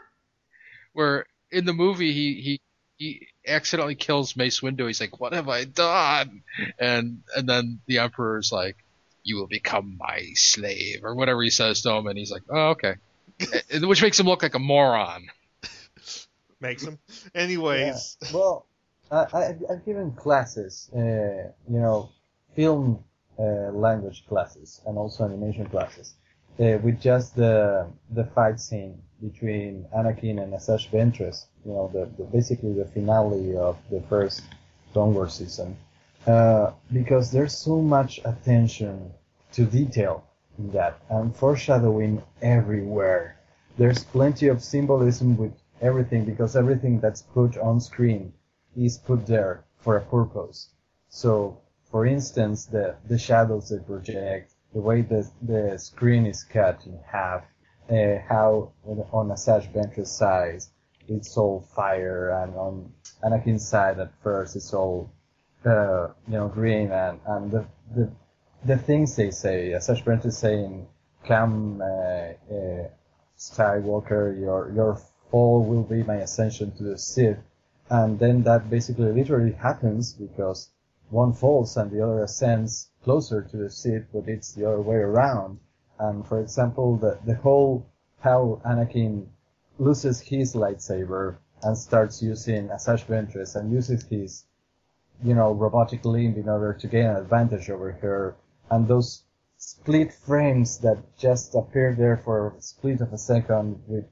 where in the movie he he he accidentally kills Mace Windu. He's like, "What have I done?" And and then the Emperor's like, "You will become my slave," or whatever he says to him, and he's like, "Oh, okay," which makes him look like a moron. Makes him. Anyways, Yeah. Well, I, I, I've given classes, uh, you know, film uh, language classes and also animation classes, uh, with just the the fight scene between Anakin and Asajj Ventress. You know, the, the basically the finale of the first Clone Wars season, uh, because there's so much attention to detail in that and foreshadowing everywhere. There's plenty of symbolism with everything because everything that's put on screen is put there for a purpose. So, for instance, the, the shadows they project, the way the, the screen is cut in half, uh, how on Asajj Ventress side it's all fire, and on Anakin's side at first it's all, uh, you know, green, and, and the, the, the things they say, Asajj Ventress saying, come, uh, uh, Skywalker, your, your fall will be my ascension to the Sith. And then that basically literally happens because one falls and the other ascends closer to the Sith, but it's the other way around. And for example, the, the whole how Anakin loses his lightsaber and starts using Asajj Ventress and uses his, you know, robotic limb in order to gain an advantage over her. And those split frames that just appear there for a split of a second with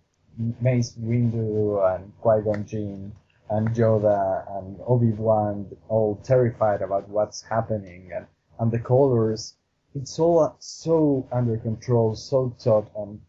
Mace Windu and Qui-Gon Jinn and Yoda and Obi-Wan all terrified about what's happening and, and the colors it's all so under control, so thought and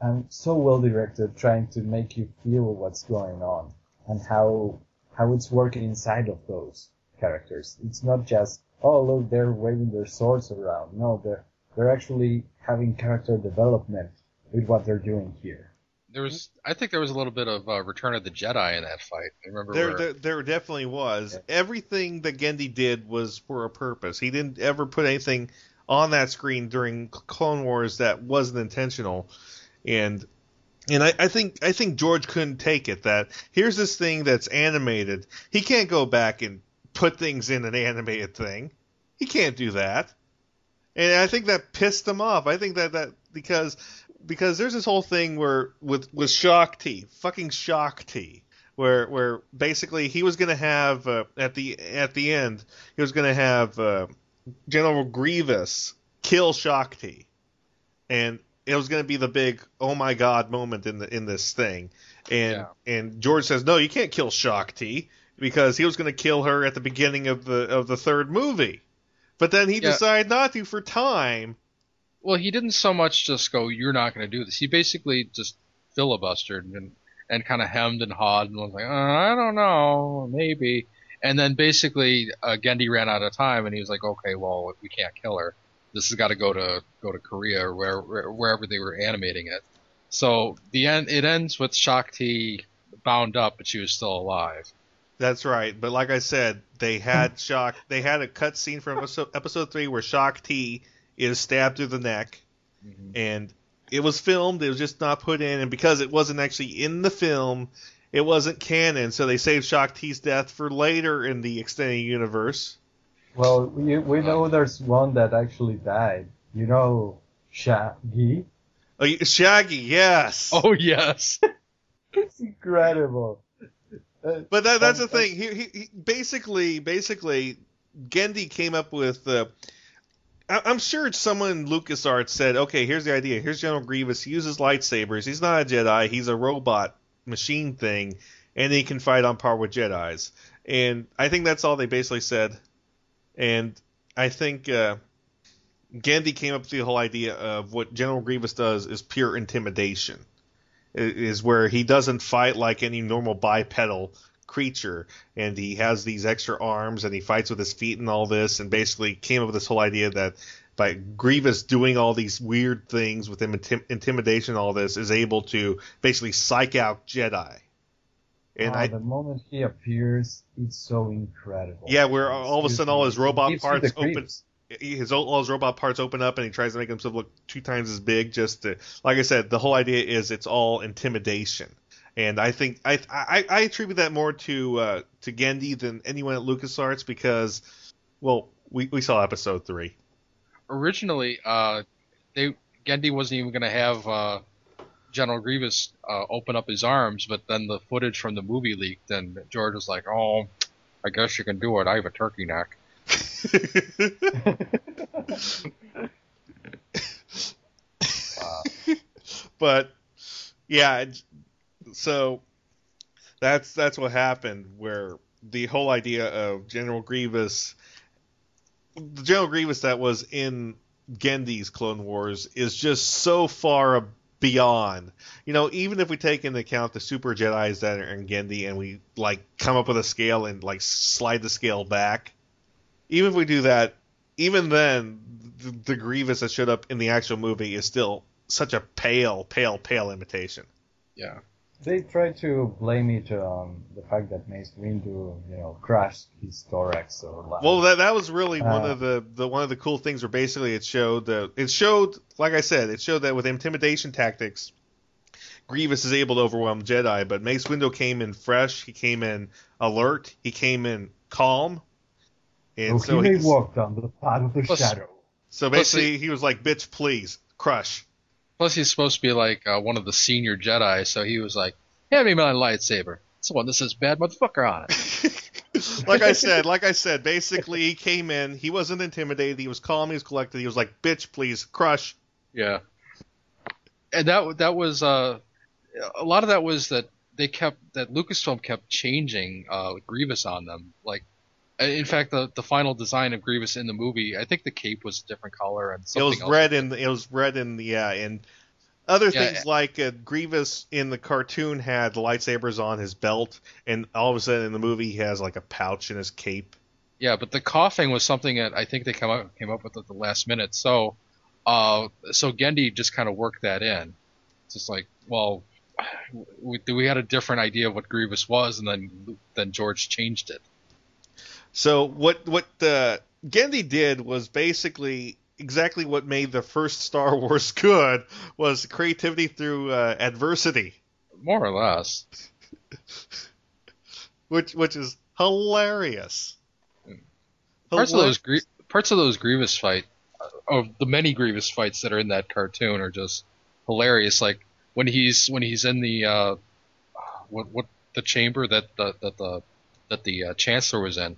and so well directed, trying to make you feel what's going on and how how it's working inside of those characters. It's not just oh look they're waving their swords around. No, they're they're actually having character development with what they're doing here. There was, I think, there was a little bit of uh, Return of the Jedi in that fight. I remember There, where, there, there definitely was. Everything that Genndy did was for a purpose. He didn't ever put anything on that screen during Clone Wars that wasn't intentional, and and I, I think I think George couldn't take it. That here's this thing that's animated. He can't go back and put things in an animated thing. He can't do that. And I think that pissed him off. I think that that because because there's this whole thing where with with Shaak Ti, fucking Shaak Ti, where where basically he was going to have uh, at the at the end he was going to have uh, General Grievous kill Shaak Ti, and it was going to be the big oh my god moment in the in this thing, and and George says no you can't kill Shaak Ti because he was going to kill her at the beginning of the of the third movie, but then he Yeah. decided not to for time. Well, he didn't so much just go, "You're not going to do this." He basically just filibustered and and kind of hemmed and hawed and was like, uh, "I don't know, maybe." And then basically, uh, Genndy ran out of time, and he was like, "Okay, well, we can't kill her. This has got to go to go to Korea or where, where, wherever they were animating it." So the end it ends with Shaak Ti bound up, but she was still alive. That's right, but like I said, they had Shaak. They had a cut scene from episode, episode three where Shaak Ti is stabbed through the neck, and it was filmed. It was just not put in, and because it wasn't actually in the film, it wasn't canon. So they saved Shaak Ti's death for later in the extended universe. Well, we we know there's one that actually died. You know, Shaggy. Oh, Shaggy, yes. Oh yes. It's incredible. Uh, But that, that's the thing. He, he, he basically, basically, Genndy came up with. Uh, I- I'm sure someone LucasArts said, "Okay, here's the idea. Here's General Grievous. He uses lightsabers. He's not a Jedi. He's a robot machine thing, and he can fight on par with Jedi's." And I think that's all they basically said. And I think uh, Genndy came up with the whole idea of what General Grievous does is pure intimidation. It is where he doesn't fight like any normal bipedal creature, and he has these extra arms, and he fights with his feet and all this, and basically came up with this whole idea that by Grievous doing all these weird things with him, intim- intimidation, all this, is able to basically psych out Jedi. And oh, I, the moment he appears, it's so incredible. yeah, where all of a sudden all his robot parts open. His all his robot parts open up, and he tries to make himself look two times as big. Just to, like I said, the whole idea is it's all intimidation, and I think I I, I attribute that more to uh, to Genndy than anyone at LucasArts because, well, we we saw episode three. originally, uh, they Genndy wasn't even going to have uh, General Grievous uh, open up his arms, but then the footage from the movie leaked, and George was like, "Oh, I guess you can do it. I have a turkey neck." but yeah, so that's that's what happened. Where the whole idea of General Grievous, the General Grievous that was in Genndy's Clone Wars is just so far beyond. You know, even if we take into account the super Jedi's that are in Genndy and we like come up with a scale and like slide the scale back, even if we do that, even then, the, the Grievous that showed up in the actual movie is still such a pale, pale, pale imitation. Yeah. They try to blame it on the fact that Mace Windu, you know, crashed his thorax or like. Well, that that was really one Uh, of the, the one of the cool things where basically it showed that it showed, like I said, it showed that with intimidation tactics, Grievous is able to overwhelm Jedi, but Mace Windu came in fresh, he came in alert, he came in calm, and Oh, so he walked he's- walk down the path of the Plus- shadow. so Plus basically he was like, "Bitch, please, crush." Plus, he's supposed to be like uh, one of the senior Jedi, so he was like, "Hand me my lightsaber. It's the one that says bad motherfucker on it." like I said, like I said, basically he came in, he wasn't intimidated, he was calm, he was collected, he was like, "Bitch, please, crush." Yeah. And that that was uh, a lot of that was that they kept that Lucasfilm kept changing uh, Grievous on them. Like In fact, the the final design of Grievous in the movie, I think the cape was a different color and It was else. red in it was red in the yeah and other Yeah, things like uh, Grievous in the cartoon had lightsabers on his belt, and all of a sudden in the movie he has like a pouch in his cape. Yeah, but the coughing was something that I think they come up came up with at the last minute. So, uh, so Genndy just kind of worked that in. It's just like, well, we, we had a different idea of what Grievous was, and then then George changed it. So what what uh, Genndy did was basically exactly what made the first Star Wars good was creativity through uh, adversity, More or less. which which is hilarious. Parts of those Grie- parts of those Grievous fight, of the many Grievous fights that are in that cartoon, are just hilarious. Like when he's when he's in the uh, what what the chamber that the that the that the uh, Chancellor was in.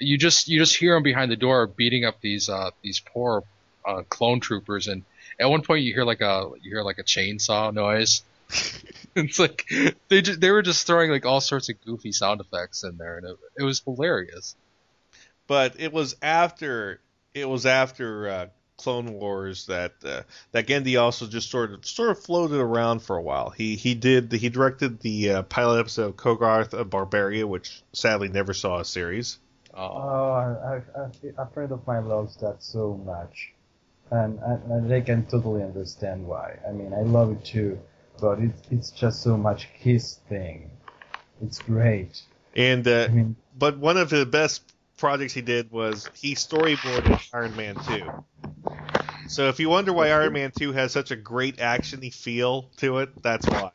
You just you just hear him behind the door beating up these uh, these poor uh, clone troopers, and at one point you hear like a you hear like a chainsaw noise. it's like they just, they were just throwing like all sorts of goofy sound effects in there, and it, it was hilarious. but it was after it was after uh, Clone Wars that uh, that Genndy also just sort of sort of floated around for a while. He he did he directed the uh, pilot episode of Kogarth of Barbaria, which sadly never saw a series. Oh, I, I, a friend of mine loves that so much, and, and, and I can totally understand why. I mean, I love it too, but it, it's just so much his thing. It's great. And uh, but one of the best projects he did was he storyboarded Iron Man 2. So if you wonder why Iron Man 2 has such a great actiony feel to it, that's why.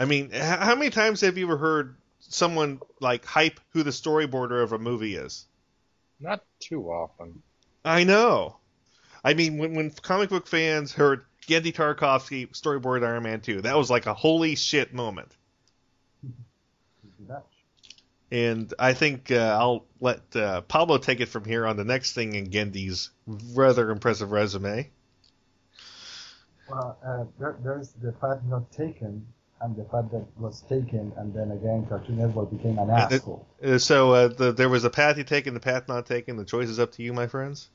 I mean, how many times have you ever heard someone like hype who the storyboarder of a movie is? Not too often. I know. I mean, when, when comic book fans heard Genndy Tarkovsky storyboard Iron Man 2, that was like a holy shit moment. And I think uh, I'll let uh, Pablo take it from here on the next thing in Genndy's rather impressive resume. Well, uh, there, there's the path not taken, and the path that was taken, and then again, Cartoon Network became an asshole. uh, so uh, the, there was a path you taken, the path not taken. The choice is up to you, my friends.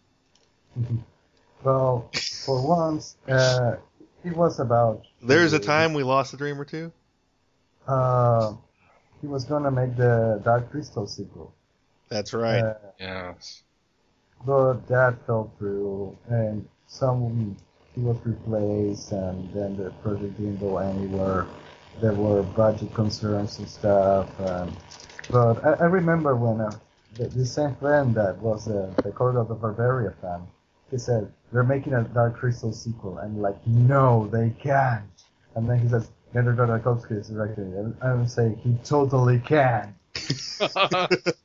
Well, for once, uh, it was about. There's a time we lost a dream or two. Uh, he was gonna make the Dark Crystal sequel. That's right. Uh, yes. But that fell through, and some he was replaced, and then the project didn't go anywhere. There were budget concerns and stuff. And, but I, I remember when uh, the, the same friend that was uh, the Court of the Barbaria fan, he said they're making a Dark Crystal sequel, and like no, they can't. And then he says, Leonard Tarkovsky is directing it. And I would say he totally can. but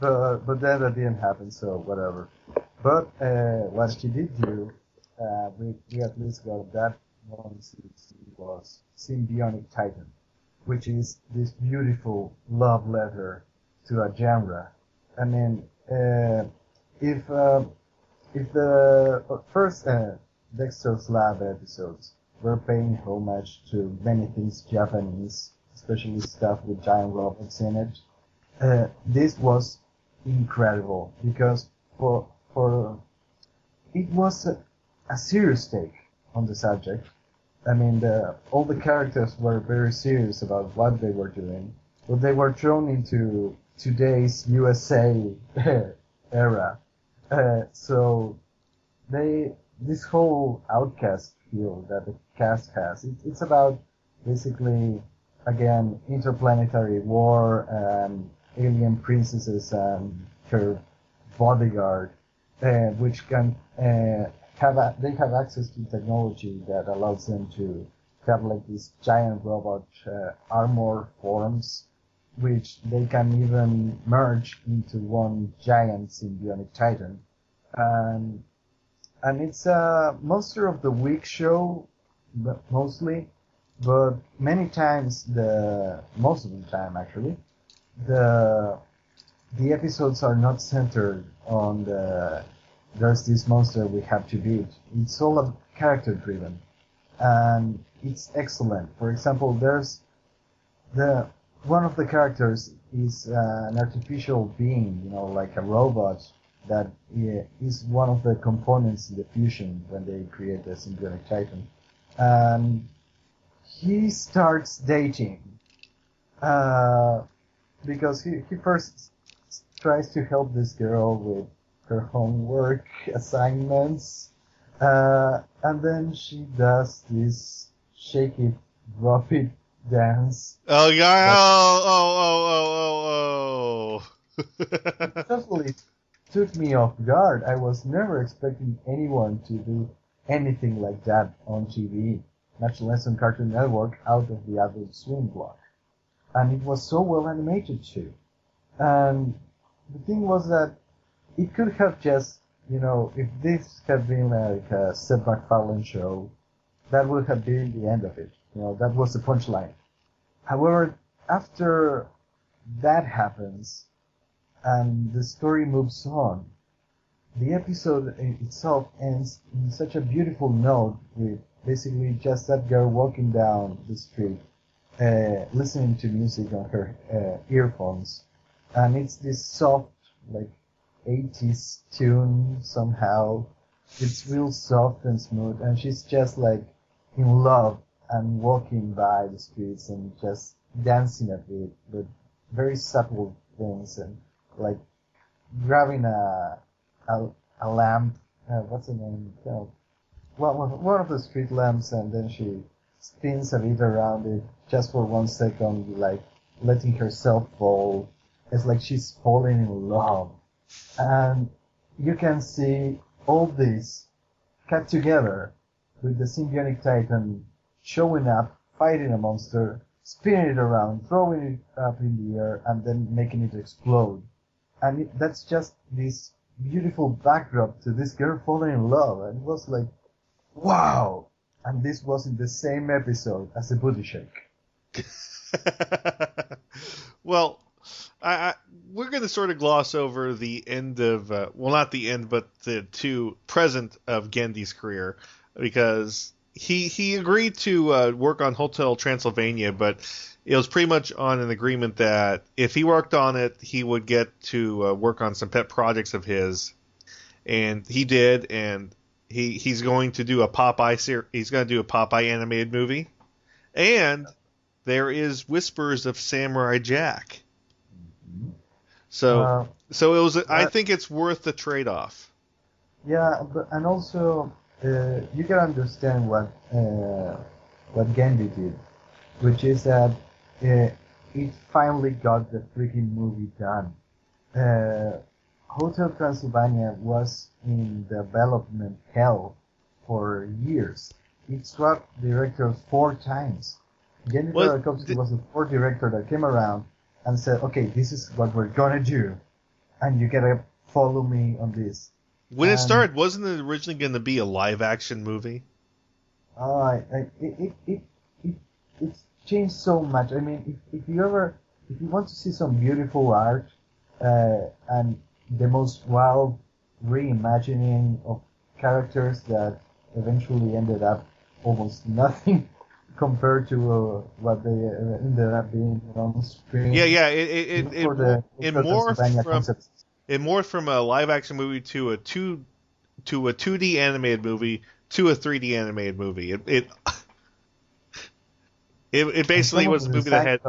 but then that didn't happen, so whatever. But uh, what he did do, uh, we we at least got that one was Symbionic Titan, which is this beautiful love letter to a genre. I mean, uh, if uh, if the first uh, Dexter's Lab episodes were paying homage to many things Japanese, especially stuff with giant robots in it, uh, this was incredible because for for it was a, a serious take on the subject. I mean, the, all the characters were very serious about what they were doing, but they were thrown into today's USA era. Uh, so they this whole outcast feel that the cast has. It, it's about basically again interplanetary war and alien princesses and her bodyguard, uh, which can uh, have a, they have access to technology that allows them to have like these giant robot uh, armor forms, which they can even merge into one giant symbiotic titan, and and it's a monster of the week show, but mostly, but many times the most of the time actually, the the episodes are not centered on the there's this monster we have to beat. It's all character driven, and it's excellent. For example, there's the one of the characters is uh, an artificial being, you know, like a robot that i- is one of the components in the fusion when they create the symbiotic titan. And he starts dating uh, because he, he first tries to help this girl with her homework assignments, uh, and then she does this shake it, drop it dance. Oh yeah! Oh oh oh oh oh totally took me off guard. I was never expecting anyone to do anything like that on TV, much less on Cartoon Network out of the Adult Swim block. And it was so well animated too. And the thing was that it could have just, you know, if this had been like a Seth MacFarlane show, that would have been the end of it. You know, that was the punchline. However, after that happens, and the story moves on. The episode itself ends in such a beautiful note with basically just that girl walking down the street, uh, listening to music on her uh, earphones. And it's this soft, like, 80s tune somehow. It's real soft and smooth, and she's just like in love and walking by the streets and just dancing a bit with very subtle things and like grabbing a a, a lamp. Uh, what's the name? Well, one one of the street lamps, and then she spins a bit around it just for one second, like letting herself fall. It's like she's falling in love, and you can see all this cut together with the symbiotic titan showing up, fighting a monster, spinning it around, throwing it up in the air, and then making it explode and it, that's just this beautiful backdrop to this girl falling in love. And it was like, wow! And this was in the same episode as the booty shake. well, I, I, we're going to sort of gloss over the end of, uh, well, not the end, but the two present of Genndy's career because he he agreed to uh, work on Hotel Transylvania, but it was pretty much on an agreement that if he worked on it, he would get to uh, work on some pet projects of his, and he did, and he he's going to do a Popeye ser- he's going to do a Popeye animated movie, and there is whispers of Samurai Jack. So Uh, so it was. I think it's worth the trade off. Yeah, but and also uh, you can understand what uh, what Genndy did, which is that uh, it finally got the freaking movie done. Uh, Hotel Transylvania was in development hell for years. It swapped directors four times. Genndy Well, was the fourth director that came around and said, "Okay, this is what we're gonna do, and you gotta follow me on this." When it Um, started, wasn't it originally going to be a live action movie? I, I, it, it, it, it, it's changed so much. I mean, if, if you ever, if you want to see some beautiful art, uh, and the most wild reimagining of characters that eventually ended up almost nothing compared to uh, what they uh, ended up being on screen. Yeah, yeah. It it it, the- it morphed from it morphed from a live action movie to a two to a two D animated movie to a three D animated movie. It it it, it basically was a movie that had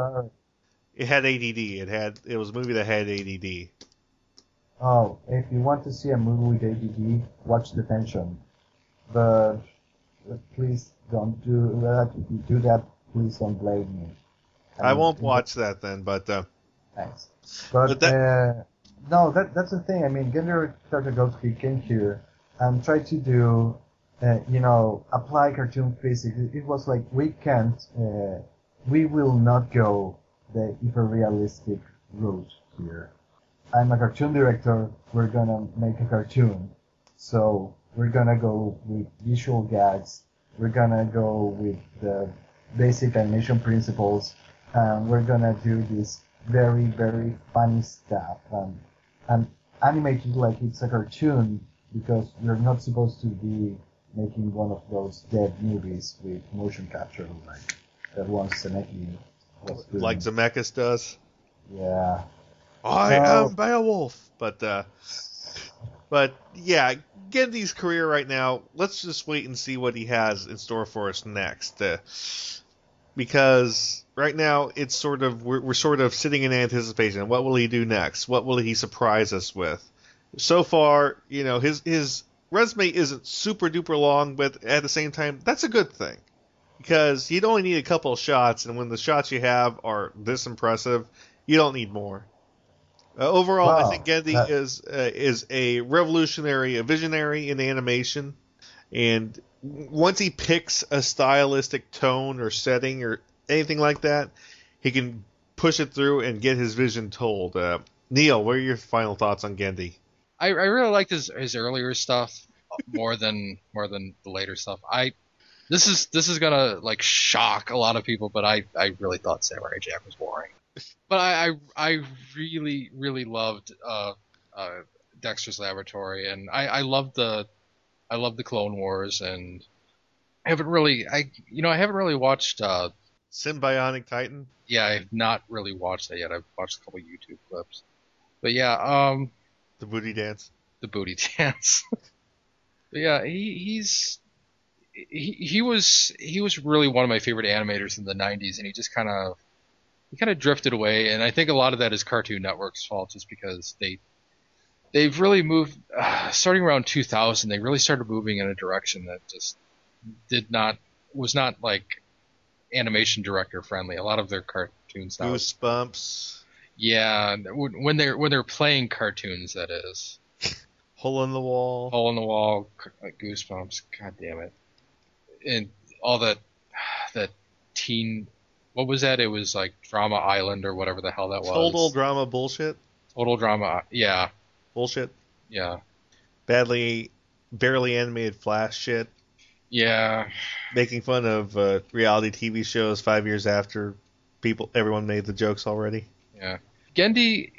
it had ADD. It had it was a movie that had ADD. Oh, if you want to see a movie with ADD, watch Detention. But uh, please don't do that. If you do that, please don't blame me. I won't watch that then, but uh, Thanks. But, But that- uh, no, that that's the thing. I mean, Genndy Tartakovsky came here and tried to do, uh, you know, apply cartoon physics. It, it was like we can't, uh, we will not go the hyper-realistic route here. I'm a cartoon director. We're gonna make a cartoon, so we're gonna go with visual gags. We're gonna go with the basic animation principles, and we're gonna do this very very funny stuff and and animate it like it's a cartoon because we're not supposed to be making one of those dead movies with motion capture like that one Seneki was doing. like Zemeckis does. Yeah. I No. am Beowulf. But uh, but yeah, Genndy's career right now. Let's just wait and see what he has in store for us next. Uh, because right now it's sort of we're, we're sort of sitting in anticipation. What will he do next? What will he surprise us with? So far, you know, his his resume isn't super duper long, but at the same time, that's a good thing because you'd only need a couple of shots, and when the shots you have are this impressive, you don't need more. Uh, overall, I think Genndy that- is uh, is a revolutionary, a visionary in animation, and once he picks a stylistic tone or setting or anything like that, he can push it through and get his vision told. Uh, Neil, what are your final thoughts on Genndy? I, I really liked his his earlier stuff more than more than the later stuff. I this is this is gonna like shock a lot of people, but I I really thought Samurai Jack was boring. But I I, I really really loved uh, uh, Dexter's Laboratory, and I I loved the I loved the Clone Wars, and I haven't really I you know I haven't really watched uh Sym-Bionic Titan. yeah I've not really watched that yet. I've watched a couple YouTube clips, but yeah um The booty dance. the booty dance. but yeah, he, he's he, he was he was really one of my favorite animators in the '90s, and he just kind of he kind of drifted away. And I think a lot of that is Cartoon Network's fault, just because they they've really moved uh, starting around 2000. They really started moving in a direction that just did not was not like animation director friendly. A lot of their cartoons now Goosebumps. yeah, when they're when they're playing cartoons, that is. Hole in the wall. Hole in the wall, Goosebumps. God damn it! And all that that teen. What was that? It was like Drama Island or whatever the hell that was. Total drama bullshit. Total drama. Yeah, Bullshit. yeah, Badly, barely animated Flash shit. yeah. Making fun of uh, reality TV shows five years after people, everyone made the jokes already. Yeah. Genndy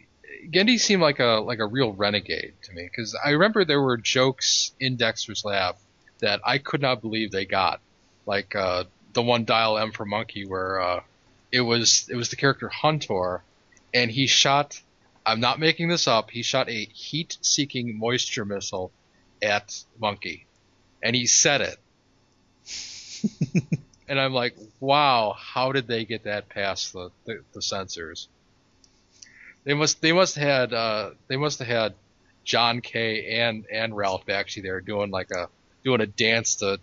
Genndy seemed like a like a real renegade to me because I remember there were jokes in Dexter's Lab that I could not believe they got, like uh, the one Dial M for Monkey where uh, it was it was the character Huntor, and he shot. I'm not making this up. He shot a heat-seeking moisture missile at Monkey, and he said it. and I'm like, wow, how did they get that past the, the, the censors? They must they must have had uh, they must have had John Kay and and Ralph actually there doing like a doing a dance to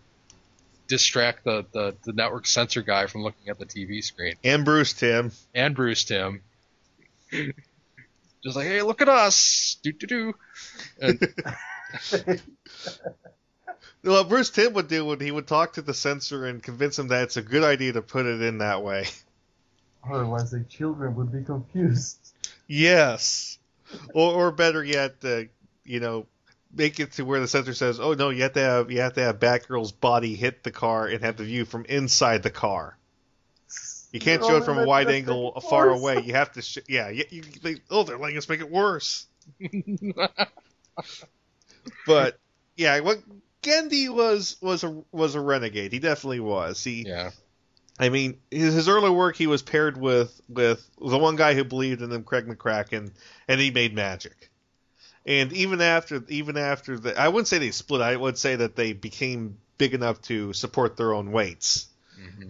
distract the, the, the network censor guy from looking at the TV screen. And Bruce Timm. And Bruce Timm. Just like, hey, look at us. Do do do. And Well, Bruce Timm would do when he would talk to the censor and convince him that it's a good idea to put it in that way. Otherwise, the children would be confused. Yes. Or, or better yet, uh, you know, make it to where the censor says, "Oh no, you have to have you have to have Batgirl's body hit the car and have the view from inside the car. You can't You're show it from a wide angle far worse. away. You have to, sh- yeah. You, you, they, oh, they're letting us make it worse. But yeah, what Genndy was was a was a renegade. He definitely was. He yeah. I mean, his, his early work, he was paired with with the one guy who believed in him, Craig McCracken, and he made magic. And even after, even after the, I wouldn't say they split. I would say that they became big enough to support their own weights.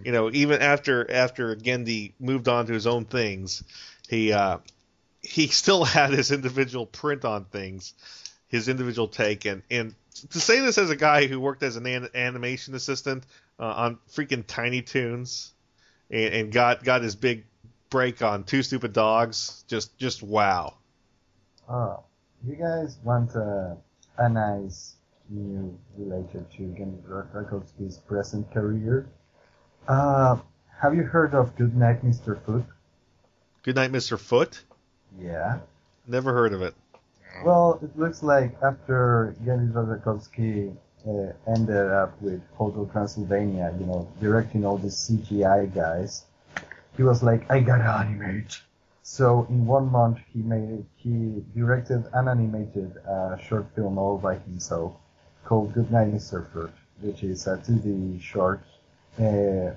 You know, even after after Genndy moved on to his own things, he uh, he still had his individual print on things, his individual take, and and to say this as a guy who worked as an, an animation assistant uh, on freaking Tiny Toons, and, and got got his big break on Two Stupid Dogs, just just wow. Oh, you guys want uh, a nice new related to Genndy Rakowski's present career? Uh, have you heard of Goodnight, Mr. Foot? Good night, Mr. Foot. Yeah. Never heard of it. Well, it looks like after Genndy Rakowski uh, ended up with Hotel Transylvania, you know, directing all these CGI guys, he was like, I gotta animate. So in one month, he made he directed and animated a short film all by himself called Goodnight, Mr. Foot, which is a 2D short uh,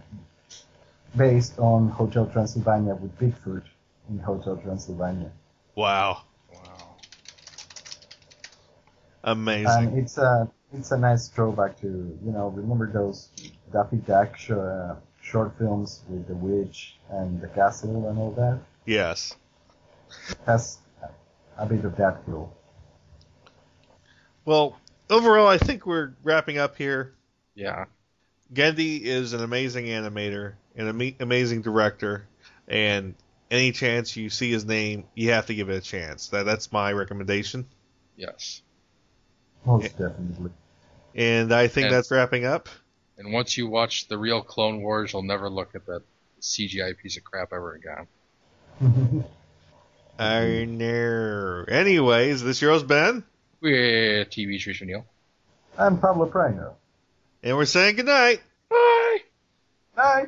based on Hotel Transylvania with Bigfoot in Hotel Transylvania. Wow. Wow. Amazing. And it's a it's a nice throwback to you know remember those Daffy Duck sh- uh, short films with the witch and the castle and all that. Yes. It has a bit of that feel. Well, overall, I think we're wrapping up here. Yeah. Genndy is an amazing animator, an ama- amazing director, and any chance you see his name, you have to give it a chance. That that's my recommendation. Yes. Most definitely. And I think And- that's wrapping up. And once you watch the real Clone Wars, you'll never look at that CGI piece of crap ever again. I know. Anyways, this year's Ben. We're TV Trish Neal. I'm Pablo Prano. And we're saying goodnight. Bye. Bye.